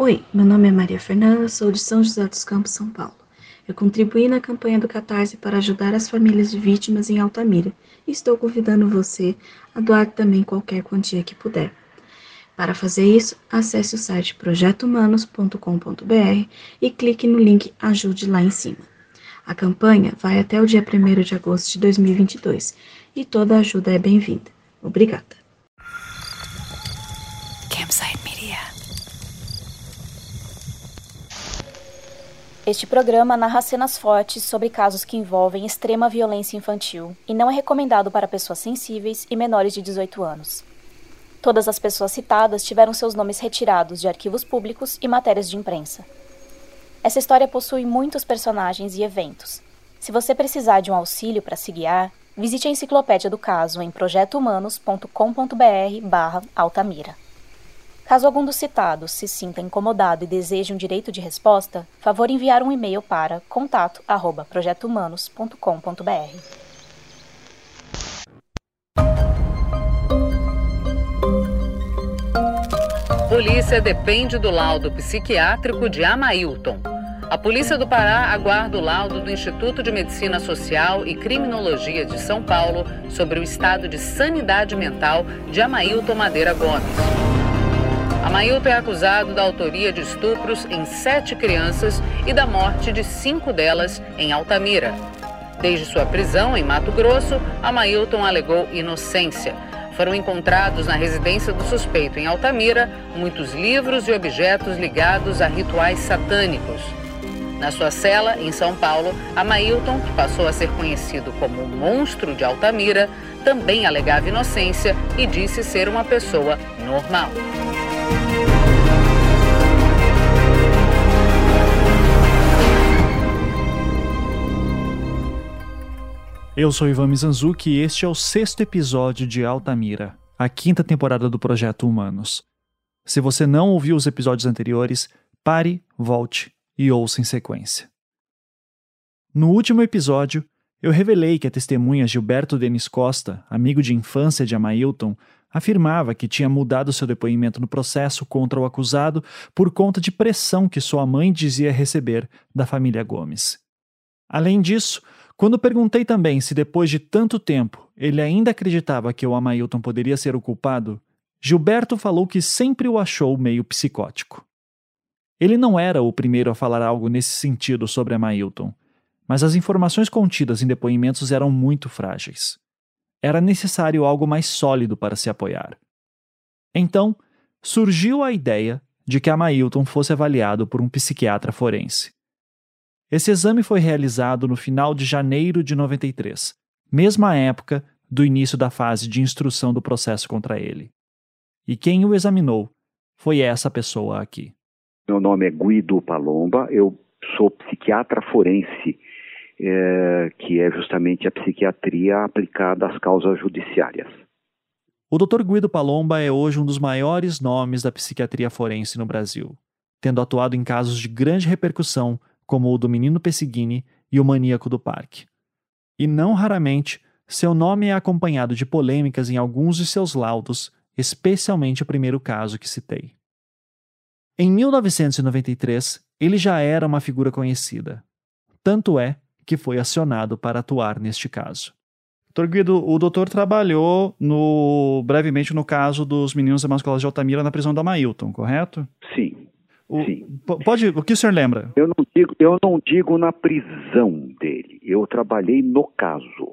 Oi, meu nome é Maria Fernanda, sou de São José dos Campos, São Paulo. Eu contribuí na campanha do Catarse para ajudar as famílias de vítimas em Altamira e estou convidando você a doar também qualquer quantia que puder. Para fazer isso, acesse o site projetohumanos.com.br e clique no link Ajude lá em cima. A campanha vai até o dia 1 de agosto de 2022 e toda ajuda é bem-vinda. Obrigada. Campsite Media. Este programa narra cenas fortes sobre casos que envolvem extrema violência infantil e não é recomendado para pessoas sensíveis e menores de 18 anos. Todas as pessoas citadas tiveram seus nomes retirados de arquivos públicos e matérias de imprensa. Essa história possui muitos personagens e eventos. Se você precisar de um auxílio para se guiar, visite a enciclopédia do caso em projetohumanos.com.br/altamira. Caso algum dos citados se sinta incomodado e deseje um direito de resposta, favor enviar um e-mail para contato@projetohumanos.com.br. Polícia depende do laudo psiquiátrico de Amailton. A Polícia do Pará aguarda o laudo do Instituto de Medicina Social e Criminologia de São Paulo sobre o estado de sanidade mental de Amailton Madeira Gomes. Amailton é acusado da autoria de estupros em sete crianças e da morte de cinco delas em Altamira. Desde sua prisão em Mato Grosso, Amailton alegou inocência. Foram encontrados na residência do suspeito em Altamira muitos livros e objetos ligados a rituais satânicos. Na sua cela, em São Paulo, Amailton, que passou a ser conhecido como o monstro de Altamira, também alegava inocência e disse ser uma pessoa normal. Eu sou Ivan Mizanzuki e este é o sexto episódio de Altamira, a quinta temporada do Projeto Humanos. Se você não ouviu os episódios anteriores, pare, volte e ouça em sequência. No último episódio, eu revelei que a testemunha Gilberto Denis Costa, amigo de infância de Amailton, afirmava que tinha mudado seu depoimento no processo contra o acusado por conta de pressão que sua mãe dizia receber da família Gomes. Além disso, quando perguntei também se depois de tanto tempo ele ainda acreditava que o Amailton poderia ser o culpado, Gilberto falou que sempre o achou meio psicótico. Ele não era o primeiro a falar algo nesse sentido sobre Amailton, mas as informações contidas em depoimentos eram muito frágeis. Era necessário algo mais sólido para se apoiar. Então, surgiu a ideia de que Amailton fosse avaliado por um psiquiatra forense. Esse exame foi realizado no final de janeiro de 93, mesma época do início da fase de instrução do processo contra ele. E quem o examinou foi essa pessoa aqui. Meu nome é Guido Palomba, eu sou psiquiatra forense é, que é justamente a psiquiatria aplicada às causas judiciárias. O Dr. Guido Palomba é hoje um dos maiores nomes da psiquiatria forense no Brasil, tendo atuado em casos de grande repercussão, como o do menino Pessigini e o maníaco do parque. E não raramente, seu nome é acompanhado de polêmicas em alguns de seus laudos, especialmente o primeiro caso que citei. Em 1993, ele já era uma figura conhecida. Tanto é que foi acionado para atuar neste caso. Doutor Guido, o doutor trabalhou no, brevemente no caso dos meninos emasculados de Altamira na prisão da Mailton, correto? Sim. O, Sim. Pode, o que o senhor lembra? Eu não, digo, eu não digo na prisão dele, eu trabalhei no caso.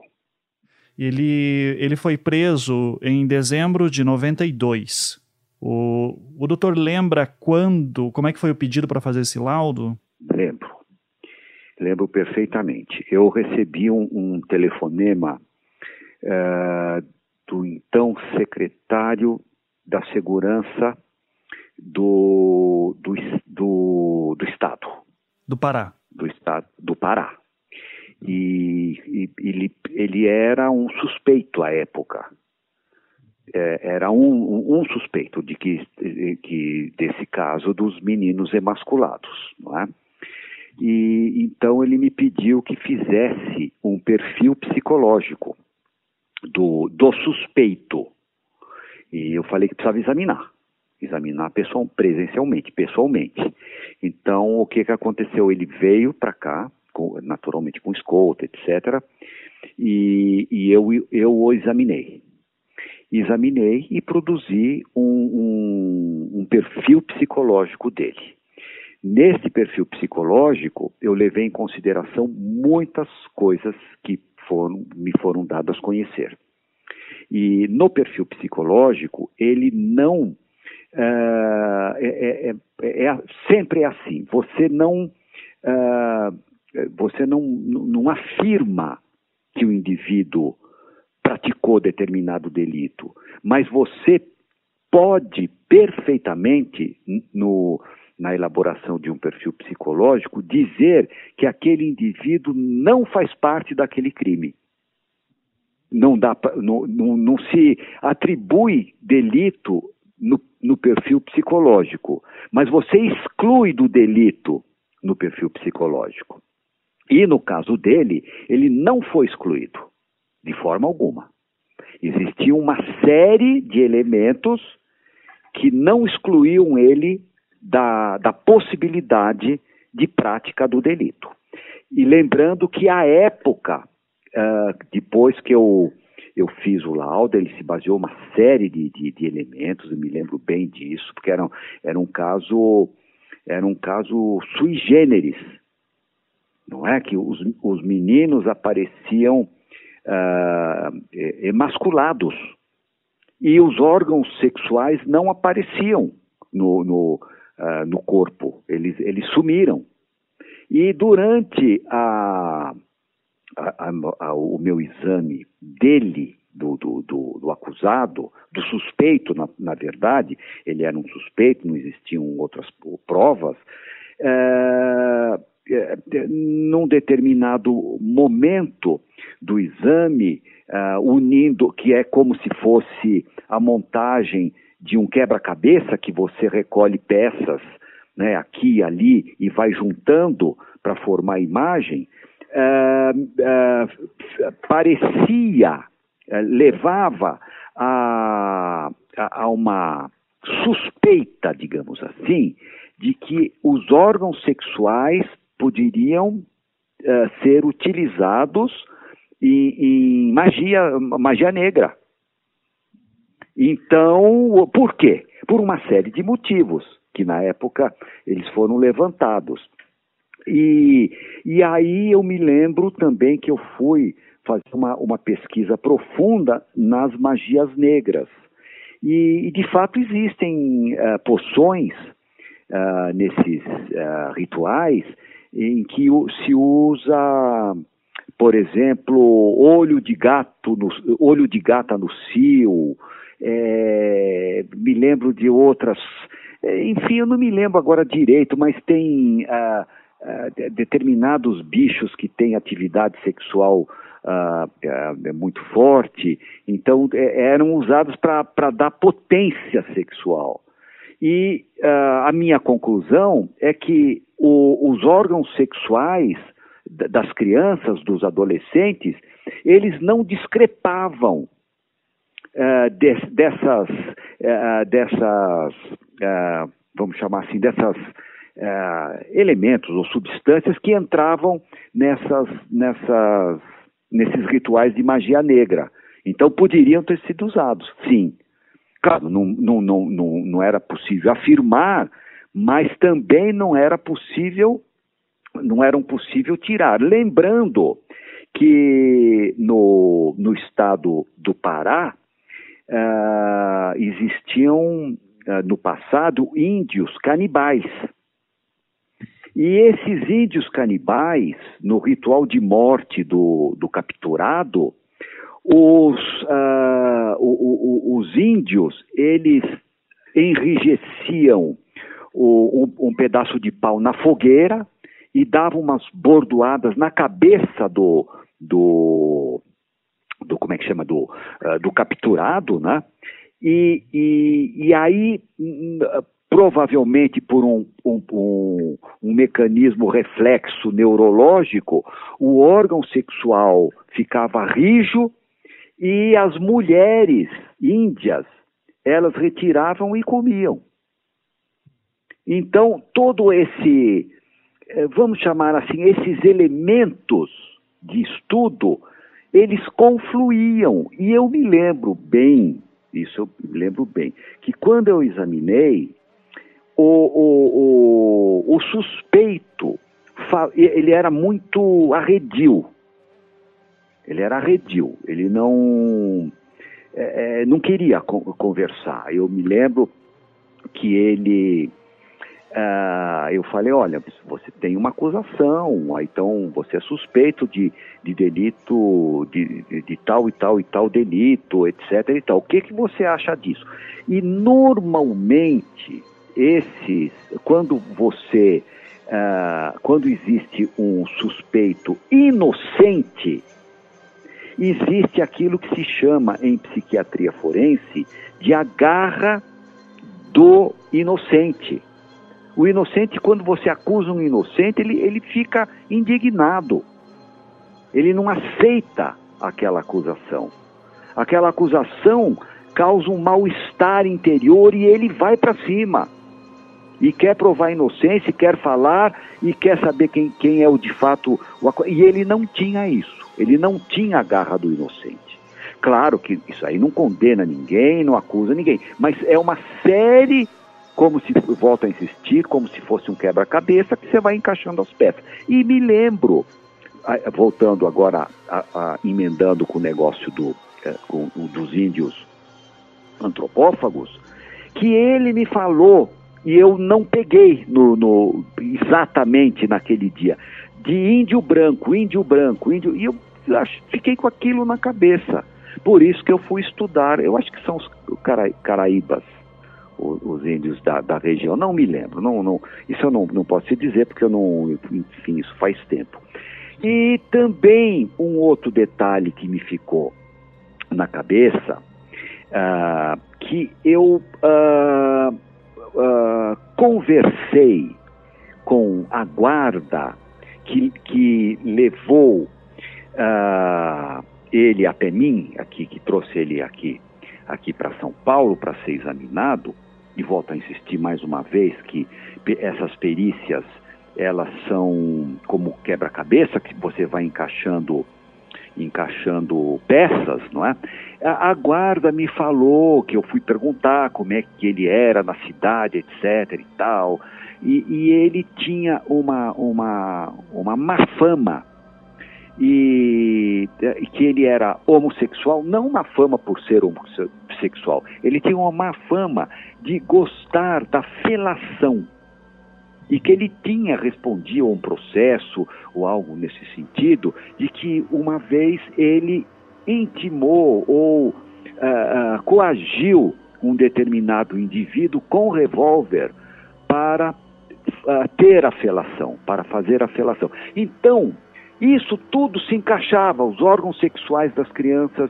Ele, ele foi preso em dezembro de 92. O, o doutor lembra quando, como é que foi o pedido para fazer esse laudo? Lembro perfeitamente. Eu recebi um, um telefonema uh, do então secretário da Segurança do, do, do, do Estado. Do Pará. Do Estado do Pará. E, e ele, ele era um suspeito à época. É, era um, um, um, suspeito de que, que desse caso dos meninos emasculados, não é? E então ele me pediu que fizesse um perfil psicológico do, do suspeito. E eu falei que precisava examinar. examinar pessoal, presencialmente, pessoalmente. Então, o que, que aconteceu? Ele veio para cá, com, naturalmente com escolta, etc., e, e eu, eu o examinei. Examinei e produzi um, um, um perfil psicológico dele. Nesse perfil psicológico, eu levei em consideração muitas coisas que foram, me foram dadas conhecer. E no perfil psicológico, ele não. Uh, é, é, é, sempre é assim. Você não. Uh, você não, não afirma que o indivíduo praticou determinado delito, mas você pode perfeitamente, no, na elaboração de um perfil psicológico, dizer que aquele indivíduo não faz parte daquele crime. Não, dá, não, não, não se atribui delito no, no perfil psicológico, mas você exclui do delito no perfil psicológico. E no caso dele, ele não foi excluído, de forma alguma. Existia uma série de elementos que não excluíam ele da, da possibilidade de prática do delito. E lembrando que a época, uh, depois que eu, eu fiz o laudo, ele se baseou uma série de, de, de, elementos, eu me lembro bem disso, porque era, era um caso era um caso sui generis, não é? Que os, os meninos apareciam uh, emasculados e os órgãos sexuais não apareciam no, no, uh, no corpo, eles, eles sumiram. E durante a, a, a, o meu exame dele, do, do, do, do acusado, do suspeito, na, na, verdade, ele era um suspeito, não existiam outras provas, é, é, num determinado momento do exame, uh, unindo, que é como se fosse a montagem de um quebra-cabeça que você recolhe peças né, aqui e ali e vai juntando para formar a imagem, uh, uh, parecia, uh, levava a, a, a, uma suspeita, digamos assim, de que os órgãos sexuais poderiam ser utilizados em, em magia, magia negra. Então, por quê? Por uma série de motivos que na época eles foram levantados. E, e aí eu me lembro também que eu fui fazer uma, uma pesquisa profunda nas magias negras. E, e de fato existem uh, poções uh, nesses uh, rituais em que se usa por exemplo, olho de gato, no, olho de gata no cio, é, me lembro de outras, é, enfim, eu não me lembro agora direito, mas tem ah, ah, determinados bichos que têm atividade sexual ah, é muito forte, então é, eram usados para dar potência sexual. E a minha conclusão é que o, os órgãos sexuais das crianças, dos adolescentes, eles não discrepavam uh, de, dessas, uh, dessas uh, vamos chamar assim, dessas elementos ou substâncias que entravam nessas, nessas, nesses rituais de magia negra. Então poderiam ter sido usados, sim. Claro, não, não, não, não, era possível afirmar, mas também não era possível não eram possível tirar. Lembrando que no, no estado do Pará uh, existiam uh, no passado índios canibais. E esses índios canibais, no ritual de morte do, do capturado, os, uh, os índios, eles enrijeciam o, um, um pedaço de pau na fogueira, e dava umas bordoadas na cabeça do, do, do como é que chama, do, uh, do capturado, né? E, e, e aí, provavelmente por um, um, um, um, mecanismo reflexo neurológico, o órgão sexual ficava rijo e as mulheres índias, elas retiravam e comiam. Então, todo esse, eh, vamos chamar assim, esses elementos de estudo, eles confluíam. E eu me lembro bem, isso eu me lembro bem, que quando eu examinei, o, o, o, o suspeito, ele era muito arredio. Ele era arredio, ele não, é, não queria conversar. Eu me lembro que ele Uh, eu falei, olha, você tem uma acusação, então você é suspeito de, de delito, de, de, de, tal e tal e tal delito, etc e tal. O que, que você acha disso? E normalmente, esses, quando você, uh, quando existe um suspeito inocente, existe aquilo que se chama em psiquiatria forense de agarra do inocente. O inocente, quando você acusa um inocente, ele, ele fica indignado. Ele não aceita aquela acusação. Aquela acusação causa um mal-estar interior e ele vai para cima. E quer provar inocência, quer falar e quer saber quem, quem é o de fato. O, e ele não tinha isso. Ele não tinha a garra do inocente. Claro que isso aí não condena ninguém, não acusa ninguém, mas é uma série como se, volto a insistir, como se fosse um quebra-cabeça que você vai encaixando as peças. E me lembro, voltando agora, a, a, emendando com o negócio do, é, com, dos índios antropófagos, que ele me falou, e eu não peguei no, no, exatamente naquele dia, de índio branco, índio branco, índio, e eu fiquei com aquilo na cabeça. Por isso que eu fui estudar, eu acho que são os cara, caraíbas, os, índios da, da, região. Não me lembro, não, não, isso eu não, não posso te dizer porque eu não, enfim, isso faz tempo. E também um outro detalhe que me ficou na cabeça, uh, que eu uh, uh, conversei com a guarda que, que levou ele até mim, aqui, que trouxe ele aqui, aqui para São Paulo para ser examinado, e volto a insistir mais uma vez que essas perícias elas são como quebra-cabeça que você vai encaixando encaixando peças, não é? A, guarda me falou que eu fui perguntar como é que ele era na cidade, etc e tal, e, e ele tinha uma uma uma má fama e, e, que ele era homossexual, não uma fama por ser homossexual, ele tinha uma má fama de gostar da felação. E que ele tinha respondido a um processo ou algo nesse sentido, de que uma vez ele intimou ou uh, coagiu um determinado indivíduo com revólver para uh, ter a felação, para fazer a felação. Então, isso tudo se encaixava, os órgãos sexuais das crianças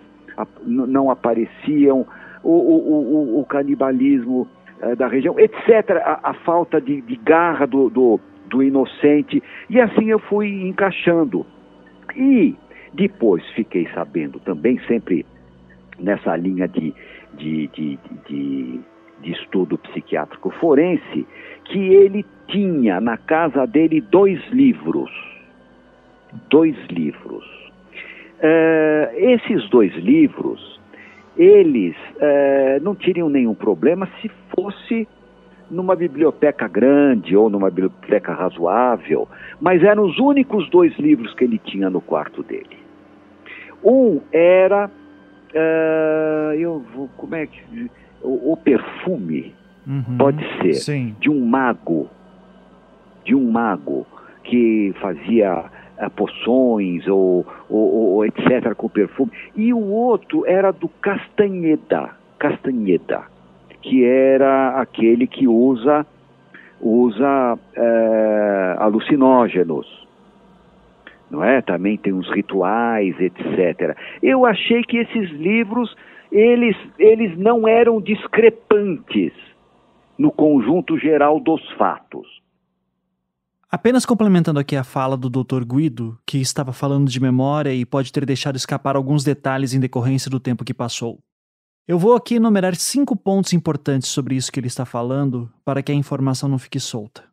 não apareciam, o, o, o, o canibalismo eh, da região, etc., a, a falta de, de garra do, do, do, inocente, e assim eu fui encaixando. E depois fiquei sabendo também, sempre nessa linha de, de, de, de, de estudo psiquiátrico forense, que ele tinha na casa dele dois livros dois livros. Uh, esses dois livros, eles uh, não teriam nenhum problema se fosse numa biblioteca grande ou numa biblioteca razoável, mas eram os únicos dois livros que ele tinha no quarto dele. Um era, uh, eu vou, como é que, o, o perfume, uhum, pode ser, sim. de um mago, de um mago que fazia uh, poções ou, ou, ou, etc. com perfume. E o outro era do Castanheda, Castanheda, que era aquele que usa, usa uh, alucinógenos. Não é? Também tem uns rituais, etc. Eu achei que esses livros eles, eles não eram discrepantes no conjunto geral dos fatos. Apenas complementando aqui a fala do Dr. Guido, que estava falando de memória e pode ter deixado escapar alguns detalhes em decorrência do tempo que passou. Eu vou aqui enumerar cinco pontos importantes sobre isso que ele está falando para que a informação não fique solta.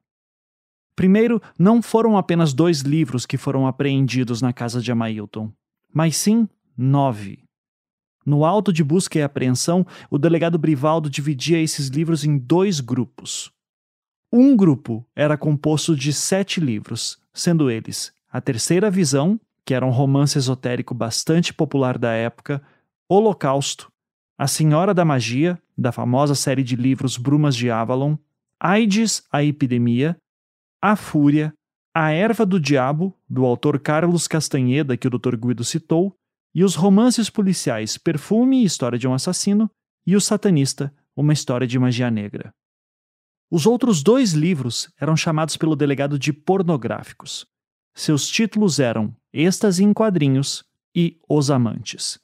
Primeiro, não foram apenas dois livros que foram apreendidos na casa de Amailton, mas sim nove. No auto de busca e apreensão, o delegado Brivaldo dividia esses livros em dois grupos. Um grupo era composto de sete livros, sendo eles A Terceira Visão, que era um romance esotérico bastante popular da época, Holocausto, A Senhora da Magia, da famosa série de livros Brumas de Avalon, AIDS, a Epidemia, A Fúria, A Erva do Diabo, do autor Carlos Castanheda, que o Dr. Guido citou, e os romances policiais Perfume, História de um Assassino, e O Satanista, Uma História de Magia Negra. Os outros dois livros eram chamados pelo delegado de pornográficos. Seus títulos eram Êxtase em Quadrinhos e Os Amantes.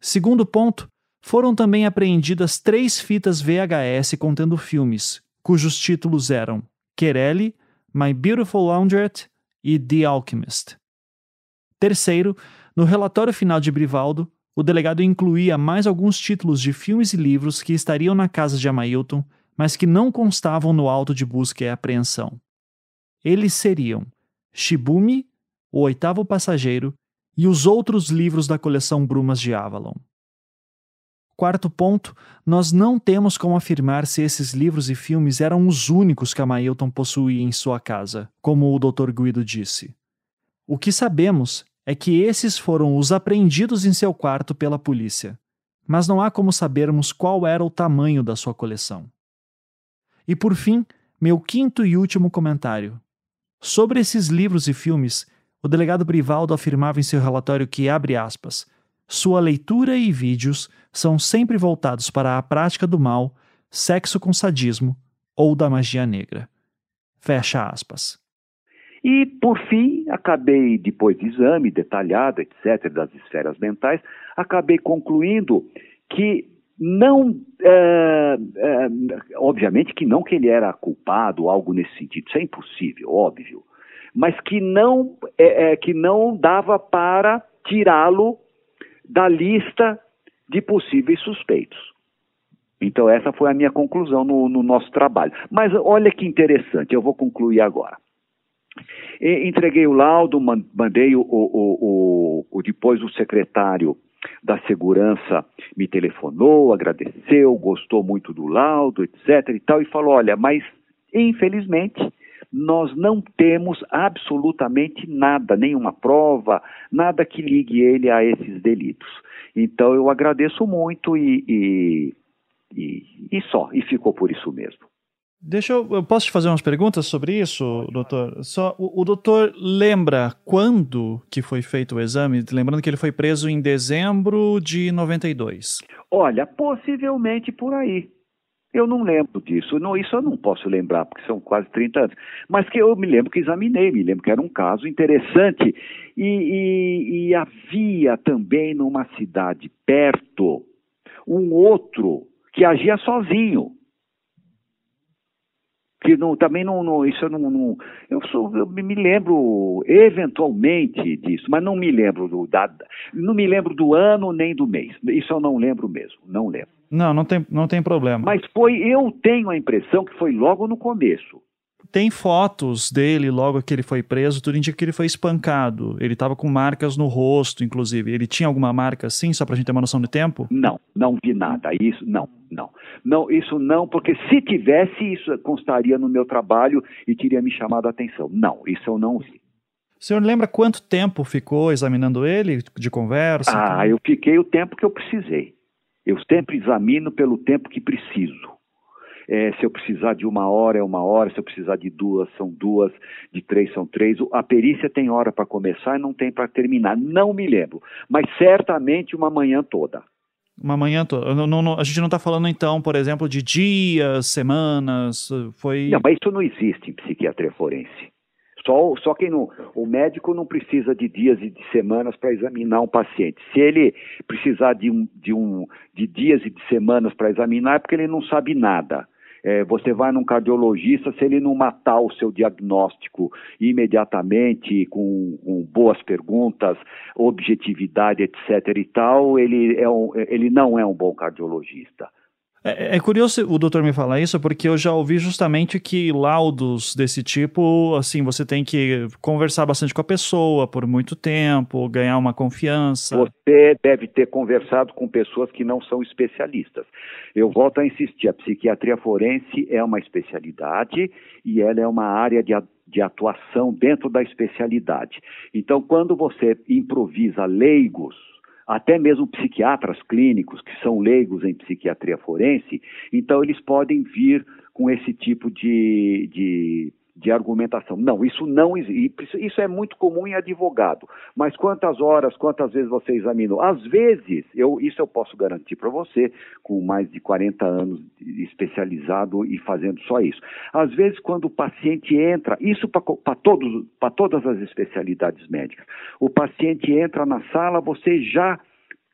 Segundo ponto, foram também apreendidas três fitas VHS contendo filmes, cujos títulos eram Querelle, My Beautiful Laundrette e The Alchemist. Terceiro, no relatório final de Brivaldo, o delegado incluía mais alguns títulos de filmes e livros que estariam na casa de Amailton, mas que não constavam no auto de busca e apreensão. Eles seriam Shibumi, O Oitavo Passageiro e os outros livros da coleção Brumas de Avalon. Quarto ponto, nós não temos como afirmar se esses livros e filmes eram os únicos que Amailton possuía em sua casa, como o Dr. Guido disse. O que sabemos é que esses foram os apreendidos em seu quarto pela polícia, mas não há como sabermos qual era o tamanho da sua coleção. E por fim, meu quinto e último comentário. Sobre esses livros e filmes, o delegado Brivaldo afirmava em seu relatório que, abre aspas, sua leitura e vídeos são sempre voltados para a prática do mal, sexo com sadismo ou da magia negra. Fecha aspas. E, por fim, acabei, depois de exame detalhado, etc., das esferas mentais, acabei concluindo que não, é, é, obviamente que não que ele era culpado, algo nesse sentido, isso é impossível, óbvio, mas que não, é, é que não dava para tirá-lo da lista de possíveis suspeitos. Então, essa foi a minha conclusão no, no nosso trabalho. Mas olha que interessante, eu vou concluir agora. Entreguei o laudo, mandei o, o, o, o, depois o secretário da segurança me telefonou, agradeceu, gostou muito do laudo, etc. e tal, e falou: olha, mas infelizmente nós não temos absolutamente nada, nenhuma prova, nada que ligue ele a esses delitos. Então eu agradeço muito e, e, e, e só, e ficou por isso mesmo. Deixa eu, eu posso te fazer umas perguntas sobre isso, doutor? Só o, o, doutor lembra quando que foi feito o exame? Lembrando que ele foi preso em dezembro de 92. Olha, possivelmente por aí. Eu não lembro disso. Não, isso eu não posso lembrar, porque são quase 30 anos. Mas que eu me lembro que examinei, me lembro que era um caso interessante. E, e, e havia também numa cidade perto um outro que agia sozinho que não, também não, não isso eu não, não, eu, sou, eu me lembro eventualmente disso, mas não me lembro do da, não me lembro do ano nem do mês. Isso eu não lembro mesmo, não lembro. Não, não tem, não tem problema. Mas foi, eu tenho a impressão que foi logo no começo tem fotos dele logo que ele foi preso, tudo indica que ele foi espancado. Ele estava com marcas no rosto, inclusive. Ele tinha alguma marca assim, só para a gente ter uma noção de tempo? Não, não vi nada. Isso, não, não. Não, isso não, porque se tivesse, isso constaria no meu trabalho e teria me chamado a atenção. Não, isso eu não vi. O senhor lembra quanto tempo ficou examinando ele, de conversa? Ah, eu fiquei o tempo que eu precisei. Eu sempre examino pelo tempo que preciso. É, se eu precisar de uma hora, é uma hora, se eu precisar de duas, são duas, de três, são três. A perícia tem hora para começar e não tem para terminar. Não me lembro, mas certamente uma manhã toda. Uma manhã toda. Não, não, a gente não está falando, então, por exemplo, de dias, semanas, foi... Não, mas isso não existe em psiquiatria forense. Só, só quem não. O médico não precisa de dias e de semanas para examinar um paciente. Se ele precisar de, um, de, um, de dias e de semanas para examinar, é porque ele não sabe nada É, você vai num cardiologista, se ele não matar o seu diagnóstico imediatamente, com, com boas perguntas, objetividade, etc. e tal, ele, é um, ele não é um bom cardiologista. É, é, curioso o doutor me falar isso, porque eu já ouvi justamente que laudos desse tipo, assim, você tem que conversar bastante com a pessoa por muito tempo, ganhar uma confiança. Você deve ter conversado com pessoas que não são especialistas. Eu volto a insistir, a psiquiatria forense é uma especialidade e ela é uma área de de atuação dentro da especialidade. Então, quando você improvisa leigos até mesmo psiquiatras clínicos que são leigos em psiquiatria forense, então eles podem vir com esse tipo de, de, de argumentação. Não, isso não existe. Isso é muito comum em advogado. Mas quantas horas, quantas vezes você examinou? Às vezes, eu, isso eu posso garantir para você, com mais de 40 anos especializado e fazendo só isso. Às vezes, quando o paciente entra, isso para todas as especialidades médicas, o paciente entra na sala, você já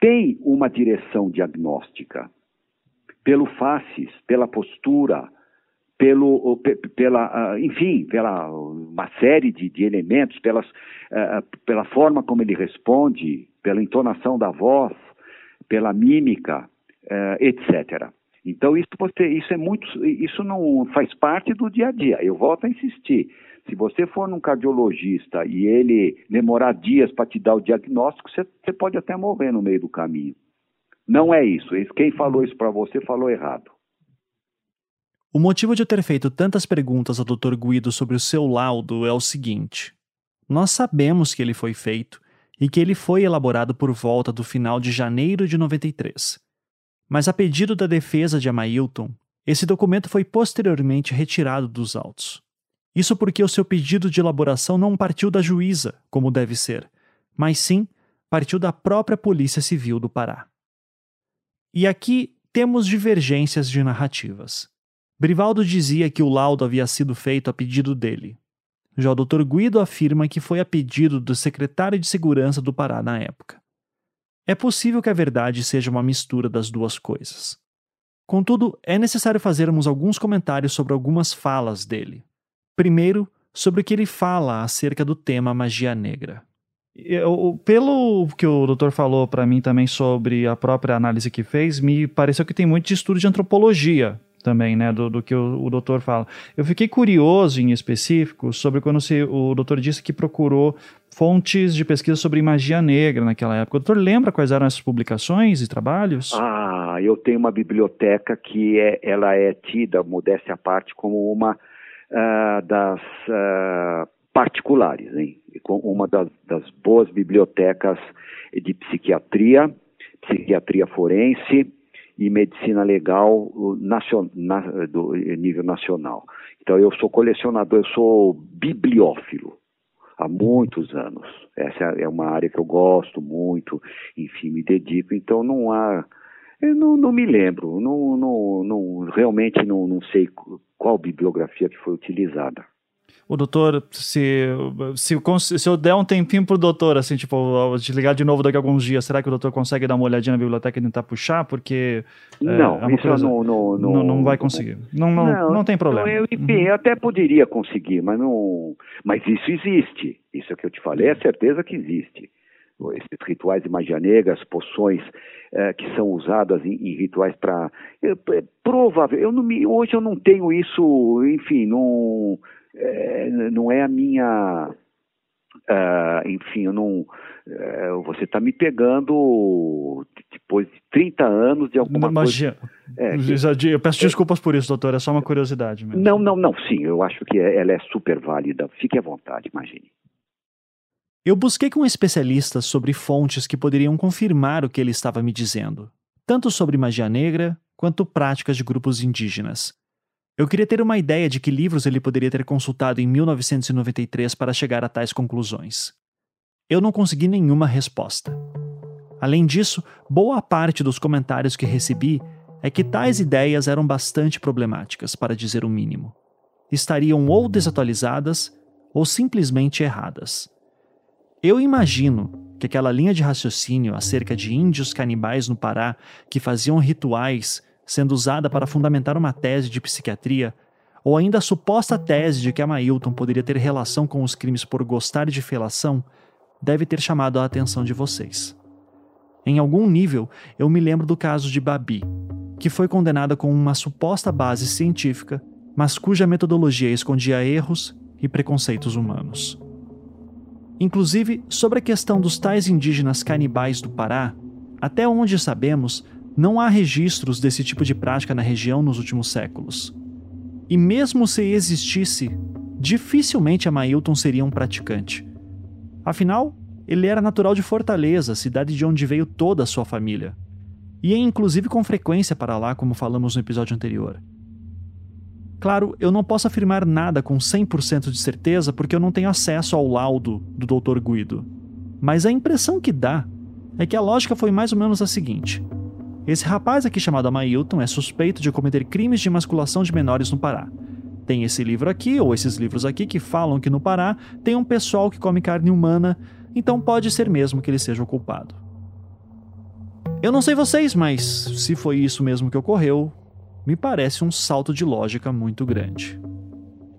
tem uma direção diagnóstica. Pelo faces, pela postura, pelo, pela, enfim, pela uma série de, de elementos, pelas, uh, pela forma como ele responde, pela entonação da voz, pela mímica, uh, etc. Então isso, você, isso é muito, isso não faz parte do dia a dia. Eu volto a insistir. Se você for num cardiologista e ele demorar dias para te dar o diagnóstico, você, você pode até morrer no meio do caminho. Não é isso. Quem falou isso para você falou errado. O motivo de eu ter feito tantas perguntas ao Dr. Guido sobre o seu laudo é o seguinte: nós sabemos que ele foi feito e que ele foi elaborado por volta do final de janeiro de 93. Mas a pedido da defesa de Amailton, esse documento foi posteriormente retirado dos autos. Isso porque o seu pedido de elaboração não partiu da juíza, como deve ser, mas sim partiu da própria Polícia Civil do Pará. E aqui temos divergências de narrativas. Brivaldo dizia que o laudo havia sido feito a pedido dele. Já o Dr. Guido afirma que foi a pedido do secretário de Segurança do Pará na época. É possível que a verdade seja uma mistura das duas coisas. Contudo, é necessário fazermos alguns comentários sobre algumas falas dele. Primeiro, sobre o que ele fala acerca do tema magia negra. Eu, pelo que o doutor falou para mim também sobre a própria análise que fez, me pareceu que tem muito de estudo de antropologia também, né, do, do que o, o, doutor fala. Eu fiquei curioso em específico sobre quando se, o doutor disse que procurou fontes de pesquisa sobre magia negra naquela época. O doutor lembra quais eram essas publicações e trabalhos? Ah, eu tenho uma biblioteca que é, ela é tida, modéstia à parte, como uma uh, das uh, particulares, hein? uma das, das boas bibliotecas de psiquiatria, psiquiatria forense, e medicina legal do nível nacional. Então eu sou colecionador, eu sou bibliófilo há muitos anos. Essa é uma área que eu gosto muito, enfim, me dedico. Então não há, eu não, não me lembro, não, não, não realmente não, não sei qual bibliografia que foi utilizada o doutor, se, se, se eu der um tempinho pro doutor, assim, tipo, desligar de novo daqui a alguns dias, será que o doutor consegue dar uma olhadinha na biblioteca e tentar puxar? Porque. É, não, é, é isso coisa, não, não, não, não, vai conseguir. Não, não, não, não tem problema. Eu, enfim, uhum. eu até poderia conseguir, mas não. Mas isso existe. Isso que eu te falei é certeza que existe. Esses rituais de magia negra, as poções é, que são usadas em, em rituais para. É, provável. Eu não me, hoje eu não tenho isso, enfim, não é, não é a minha. Uh, enfim, eu não. Uh, você está me pegando depois de 30 anos de alguma Magia. coisa. É, que, eu peço desculpas por isso, doutor, é só uma curiosidade mesmo. Não, não, não, sim, eu acho que é, ela é super válida. Fique à vontade, imagine. Eu busquei com especialistas sobre fontes que poderiam confirmar o que ele estava me dizendo, tanto sobre magia negra quanto práticas de grupos indígenas. Eu queria ter uma ideia de que livros ele poderia ter consultado em 1993 para chegar a tais conclusões. Eu não consegui nenhuma resposta. Além disso, boa parte dos comentários que recebi é que tais ideias eram bastante problemáticas, para dizer o mínimo. Estariam ou desatualizadas ou simplesmente erradas. Eu imagino que aquela linha de raciocínio acerca de índios canibais no Pará que faziam rituais sendo usada para fundamentar uma tese de psiquiatria, ou ainda a suposta tese de que a Mailton poderia ter relação com os crimes por gostar de felação, deve ter chamado a atenção de vocês. Em algum nível, eu me lembro do caso de Babi, que foi condenada com uma suposta base científica, mas cuja metodologia escondia erros e preconceitos humanos. Inclusive, sobre a questão dos tais indígenas canibais do Pará, até onde sabemos, não há registros desse tipo de prática na região nos últimos séculos. E mesmo se existisse, dificilmente a Mailton seria um praticante. Afinal, ele era natural de Fortaleza, cidade de onde veio toda a sua família. Ia inclusive com frequência para lá, como falamos no episódio anterior. Claro, eu não posso afirmar nada com 100% de certeza porque eu não tenho acesso ao laudo do Dr. Guido. Mas a impressão que dá é que a lógica foi mais ou menos a seguinte: esse rapaz aqui chamado Amailton é suspeito de cometer crimes de masculação de menores no Pará. Tem esse livro aqui, ou esses livros aqui, que falam que no Pará tem um pessoal que come carne humana, então pode ser mesmo que ele seja o culpado. Eu não sei vocês, mas se foi isso mesmo que ocorreu, me parece um salto de lógica muito grande.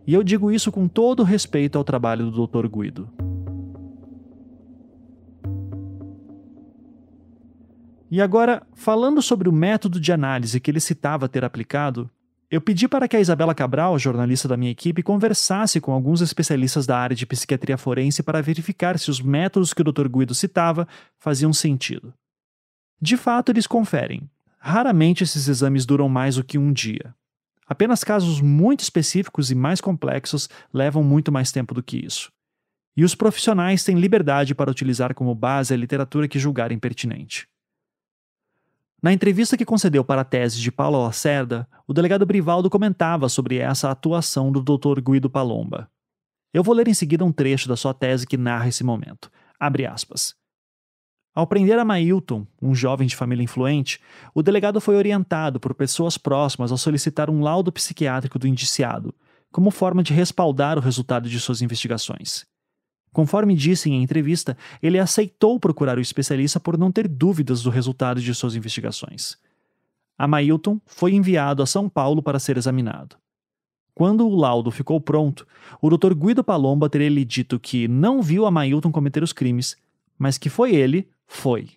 E eu digo isso com todo respeito ao trabalho do Dr. Guido. E agora, falando sobre o método de análise que ele citava ter aplicado, eu pedi para que a Isabela Cabral, jornalista da minha equipe, conversasse com alguns especialistas da área de psiquiatria forense para verificar se os métodos que o Dr. Guido citava faziam sentido. De fato, eles conferem, Raramente esses exames duram mais do que um dia. Apenas casos muito específicos e mais complexos levam muito mais tempo do que isso. E os profissionais têm liberdade para utilizar como base a literatura que julgarem pertinente. Na entrevista que concedeu para a tese de Paulo Lacerda, o delegado Brivaldo comentava sobre essa atuação do Dr. Guido Palomba. Eu vou ler em seguida um trecho da sua tese que narra esse momento. Abre aspas. Ao prender a Mailton, um jovem de família influente, o delegado foi orientado por pessoas próximas a solicitar um laudo psiquiátrico do indiciado, como forma de respaldar o resultado de suas investigações. Conforme disse em entrevista, ele aceitou procurar o especialista por não ter dúvidas do resultado de suas investigações. A Mailton foi enviado a São Paulo para ser examinado. Quando o laudo ficou pronto, o Dr. Guido Palomba teria lhe dito que não viu a Mailton cometer os crimes, mas que foi ele foi.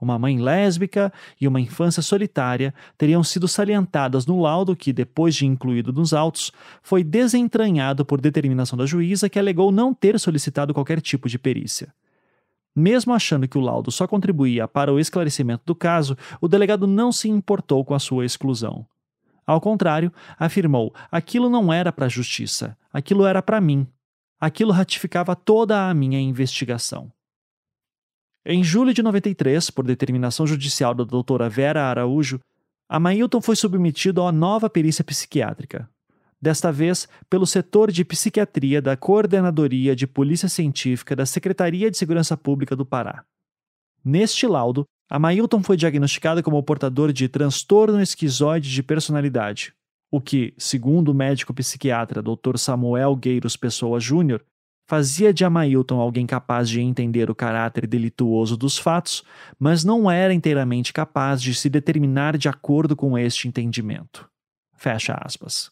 Uma mãe lésbica e uma infância solitária teriam sido salientadas no laudo que, depois de incluído nos autos, foi desentranhado por determinação da juíza que alegou não ter solicitado qualquer tipo de perícia. Mesmo achando que o laudo só contribuía para o esclarecimento do caso, o delegado não se importou com a sua exclusão. Ao contrário, afirmou: aquilo não era para a justiça, aquilo era para mim. Aquilo ratificava toda a minha investigação. Em julho de 93, por determinação judicial da doutora Vera Araújo, a Mailton foi submetido a nova perícia psiquiátrica, desta vez pelo setor de psiquiatria da Coordenadoria de Polícia Científica da Secretaria de Segurança Pública do Pará. Neste laudo, a Mailton foi diagnosticada como portador de transtorno esquizoide de personalidade, o que, segundo o médico psiquiatra Dr. Samuel Gueiros Pessoa Júnior, fazia de Amailton alguém capaz de entender o caráter delituoso dos fatos, mas não era inteiramente capaz de se determinar de acordo com este entendimento. Fecha aspas.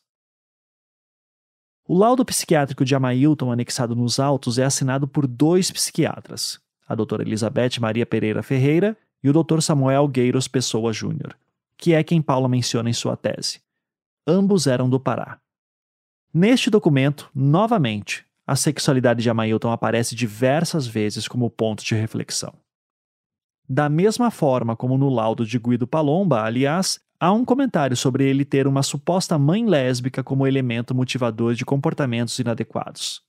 O laudo psiquiátrico de Amailton anexado nos autos é assinado por dois psiquiatras, a doutora Elizabeth Maria Pereira Ferreira e o Dr. Samuel Gueiros Pessoa Júnior, que é quem Paula menciona em sua tese. Ambos eram do Pará. Neste documento, novamente, a sexualidade de Amailton aparece diversas vezes como ponto de reflexão. Da mesma forma como no laudo de Guido Palomba, aliás, há um comentário sobre ele ter uma suposta mãe lésbica como elemento motivador de comportamentos inadequados.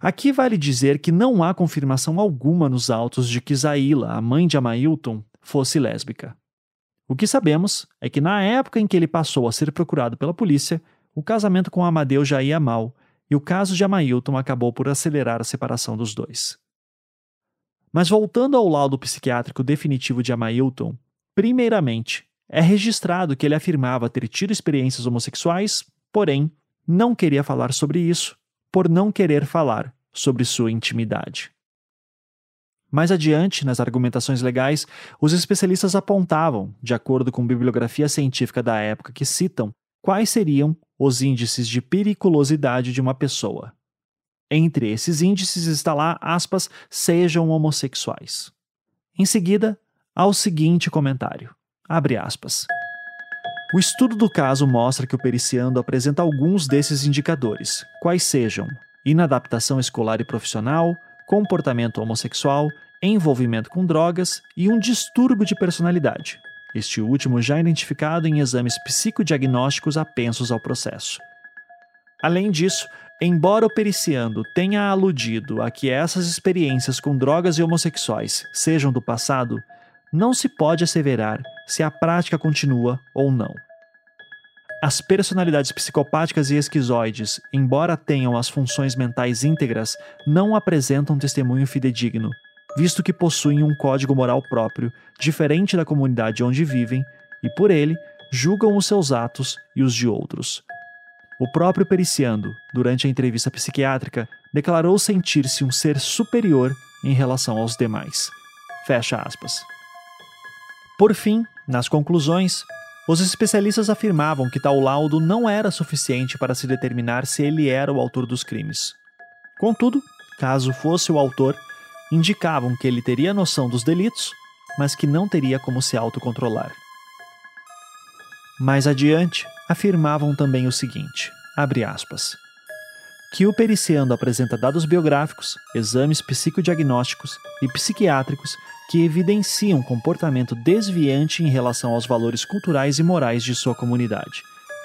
Aqui vale dizer que não há confirmação alguma nos autos de que Zaila, a mãe de Amailton, fosse lésbica. O que sabemos é que na época em que ele passou a ser procurado pela polícia, o casamento com Amadeu já ia mal e o caso de Amailton acabou por acelerar a separação dos dois. Mas voltando ao laudo psiquiátrico definitivo de Amailton, primeiramente, é registrado que ele afirmava ter tido experiências homossexuais, porém, não queria falar sobre isso, por não querer falar sobre sua intimidade. Mais adiante, nas argumentações legais, os especialistas apontavam, de acordo com bibliografia científica da época que citam, quais seriam os índices de periculosidade de uma pessoa. Entre esses índices está lá, aspas, sejam homossexuais. Em seguida, há o seguinte comentário, abre aspas. O estudo do caso mostra que o periciando apresenta alguns desses indicadores, quais sejam inadaptação escolar e profissional, comportamento homossexual, envolvimento com drogas e um distúrbio de personalidade, este último já identificado em exames psicodiagnósticos apensos ao processo. Além disso, embora o periciando tenha aludido a que essas experiências com drogas e homossexuais sejam do passado, não se pode asseverar se a prática continua ou não. As personalidades psicopáticas e esquizoides, embora tenham as funções mentais íntegras, não apresentam testemunho fidedigno, visto que possuem um código moral próprio, diferente da comunidade onde vivem, e por ele julgam os seus atos e os de outros. O próprio periciando, durante a entrevista psiquiátrica, declarou sentir-se um ser superior em relação aos demais. Fecha aspas. Por fim, nas conclusões, os especialistas afirmavam que tal laudo não era suficiente para se determinar se ele era o autor dos crimes. Contudo, caso fosse o autor, indicavam que ele teria noção dos delitos, mas que não teria como se autocontrolar. Mais adiante, afirmavam também o seguinte: aspas que o periciando apresenta dados biográficos, exames psicodiagnósticos e psiquiátricos que evidenciam comportamento desviante em relação aos valores culturais e morais de sua comunidade,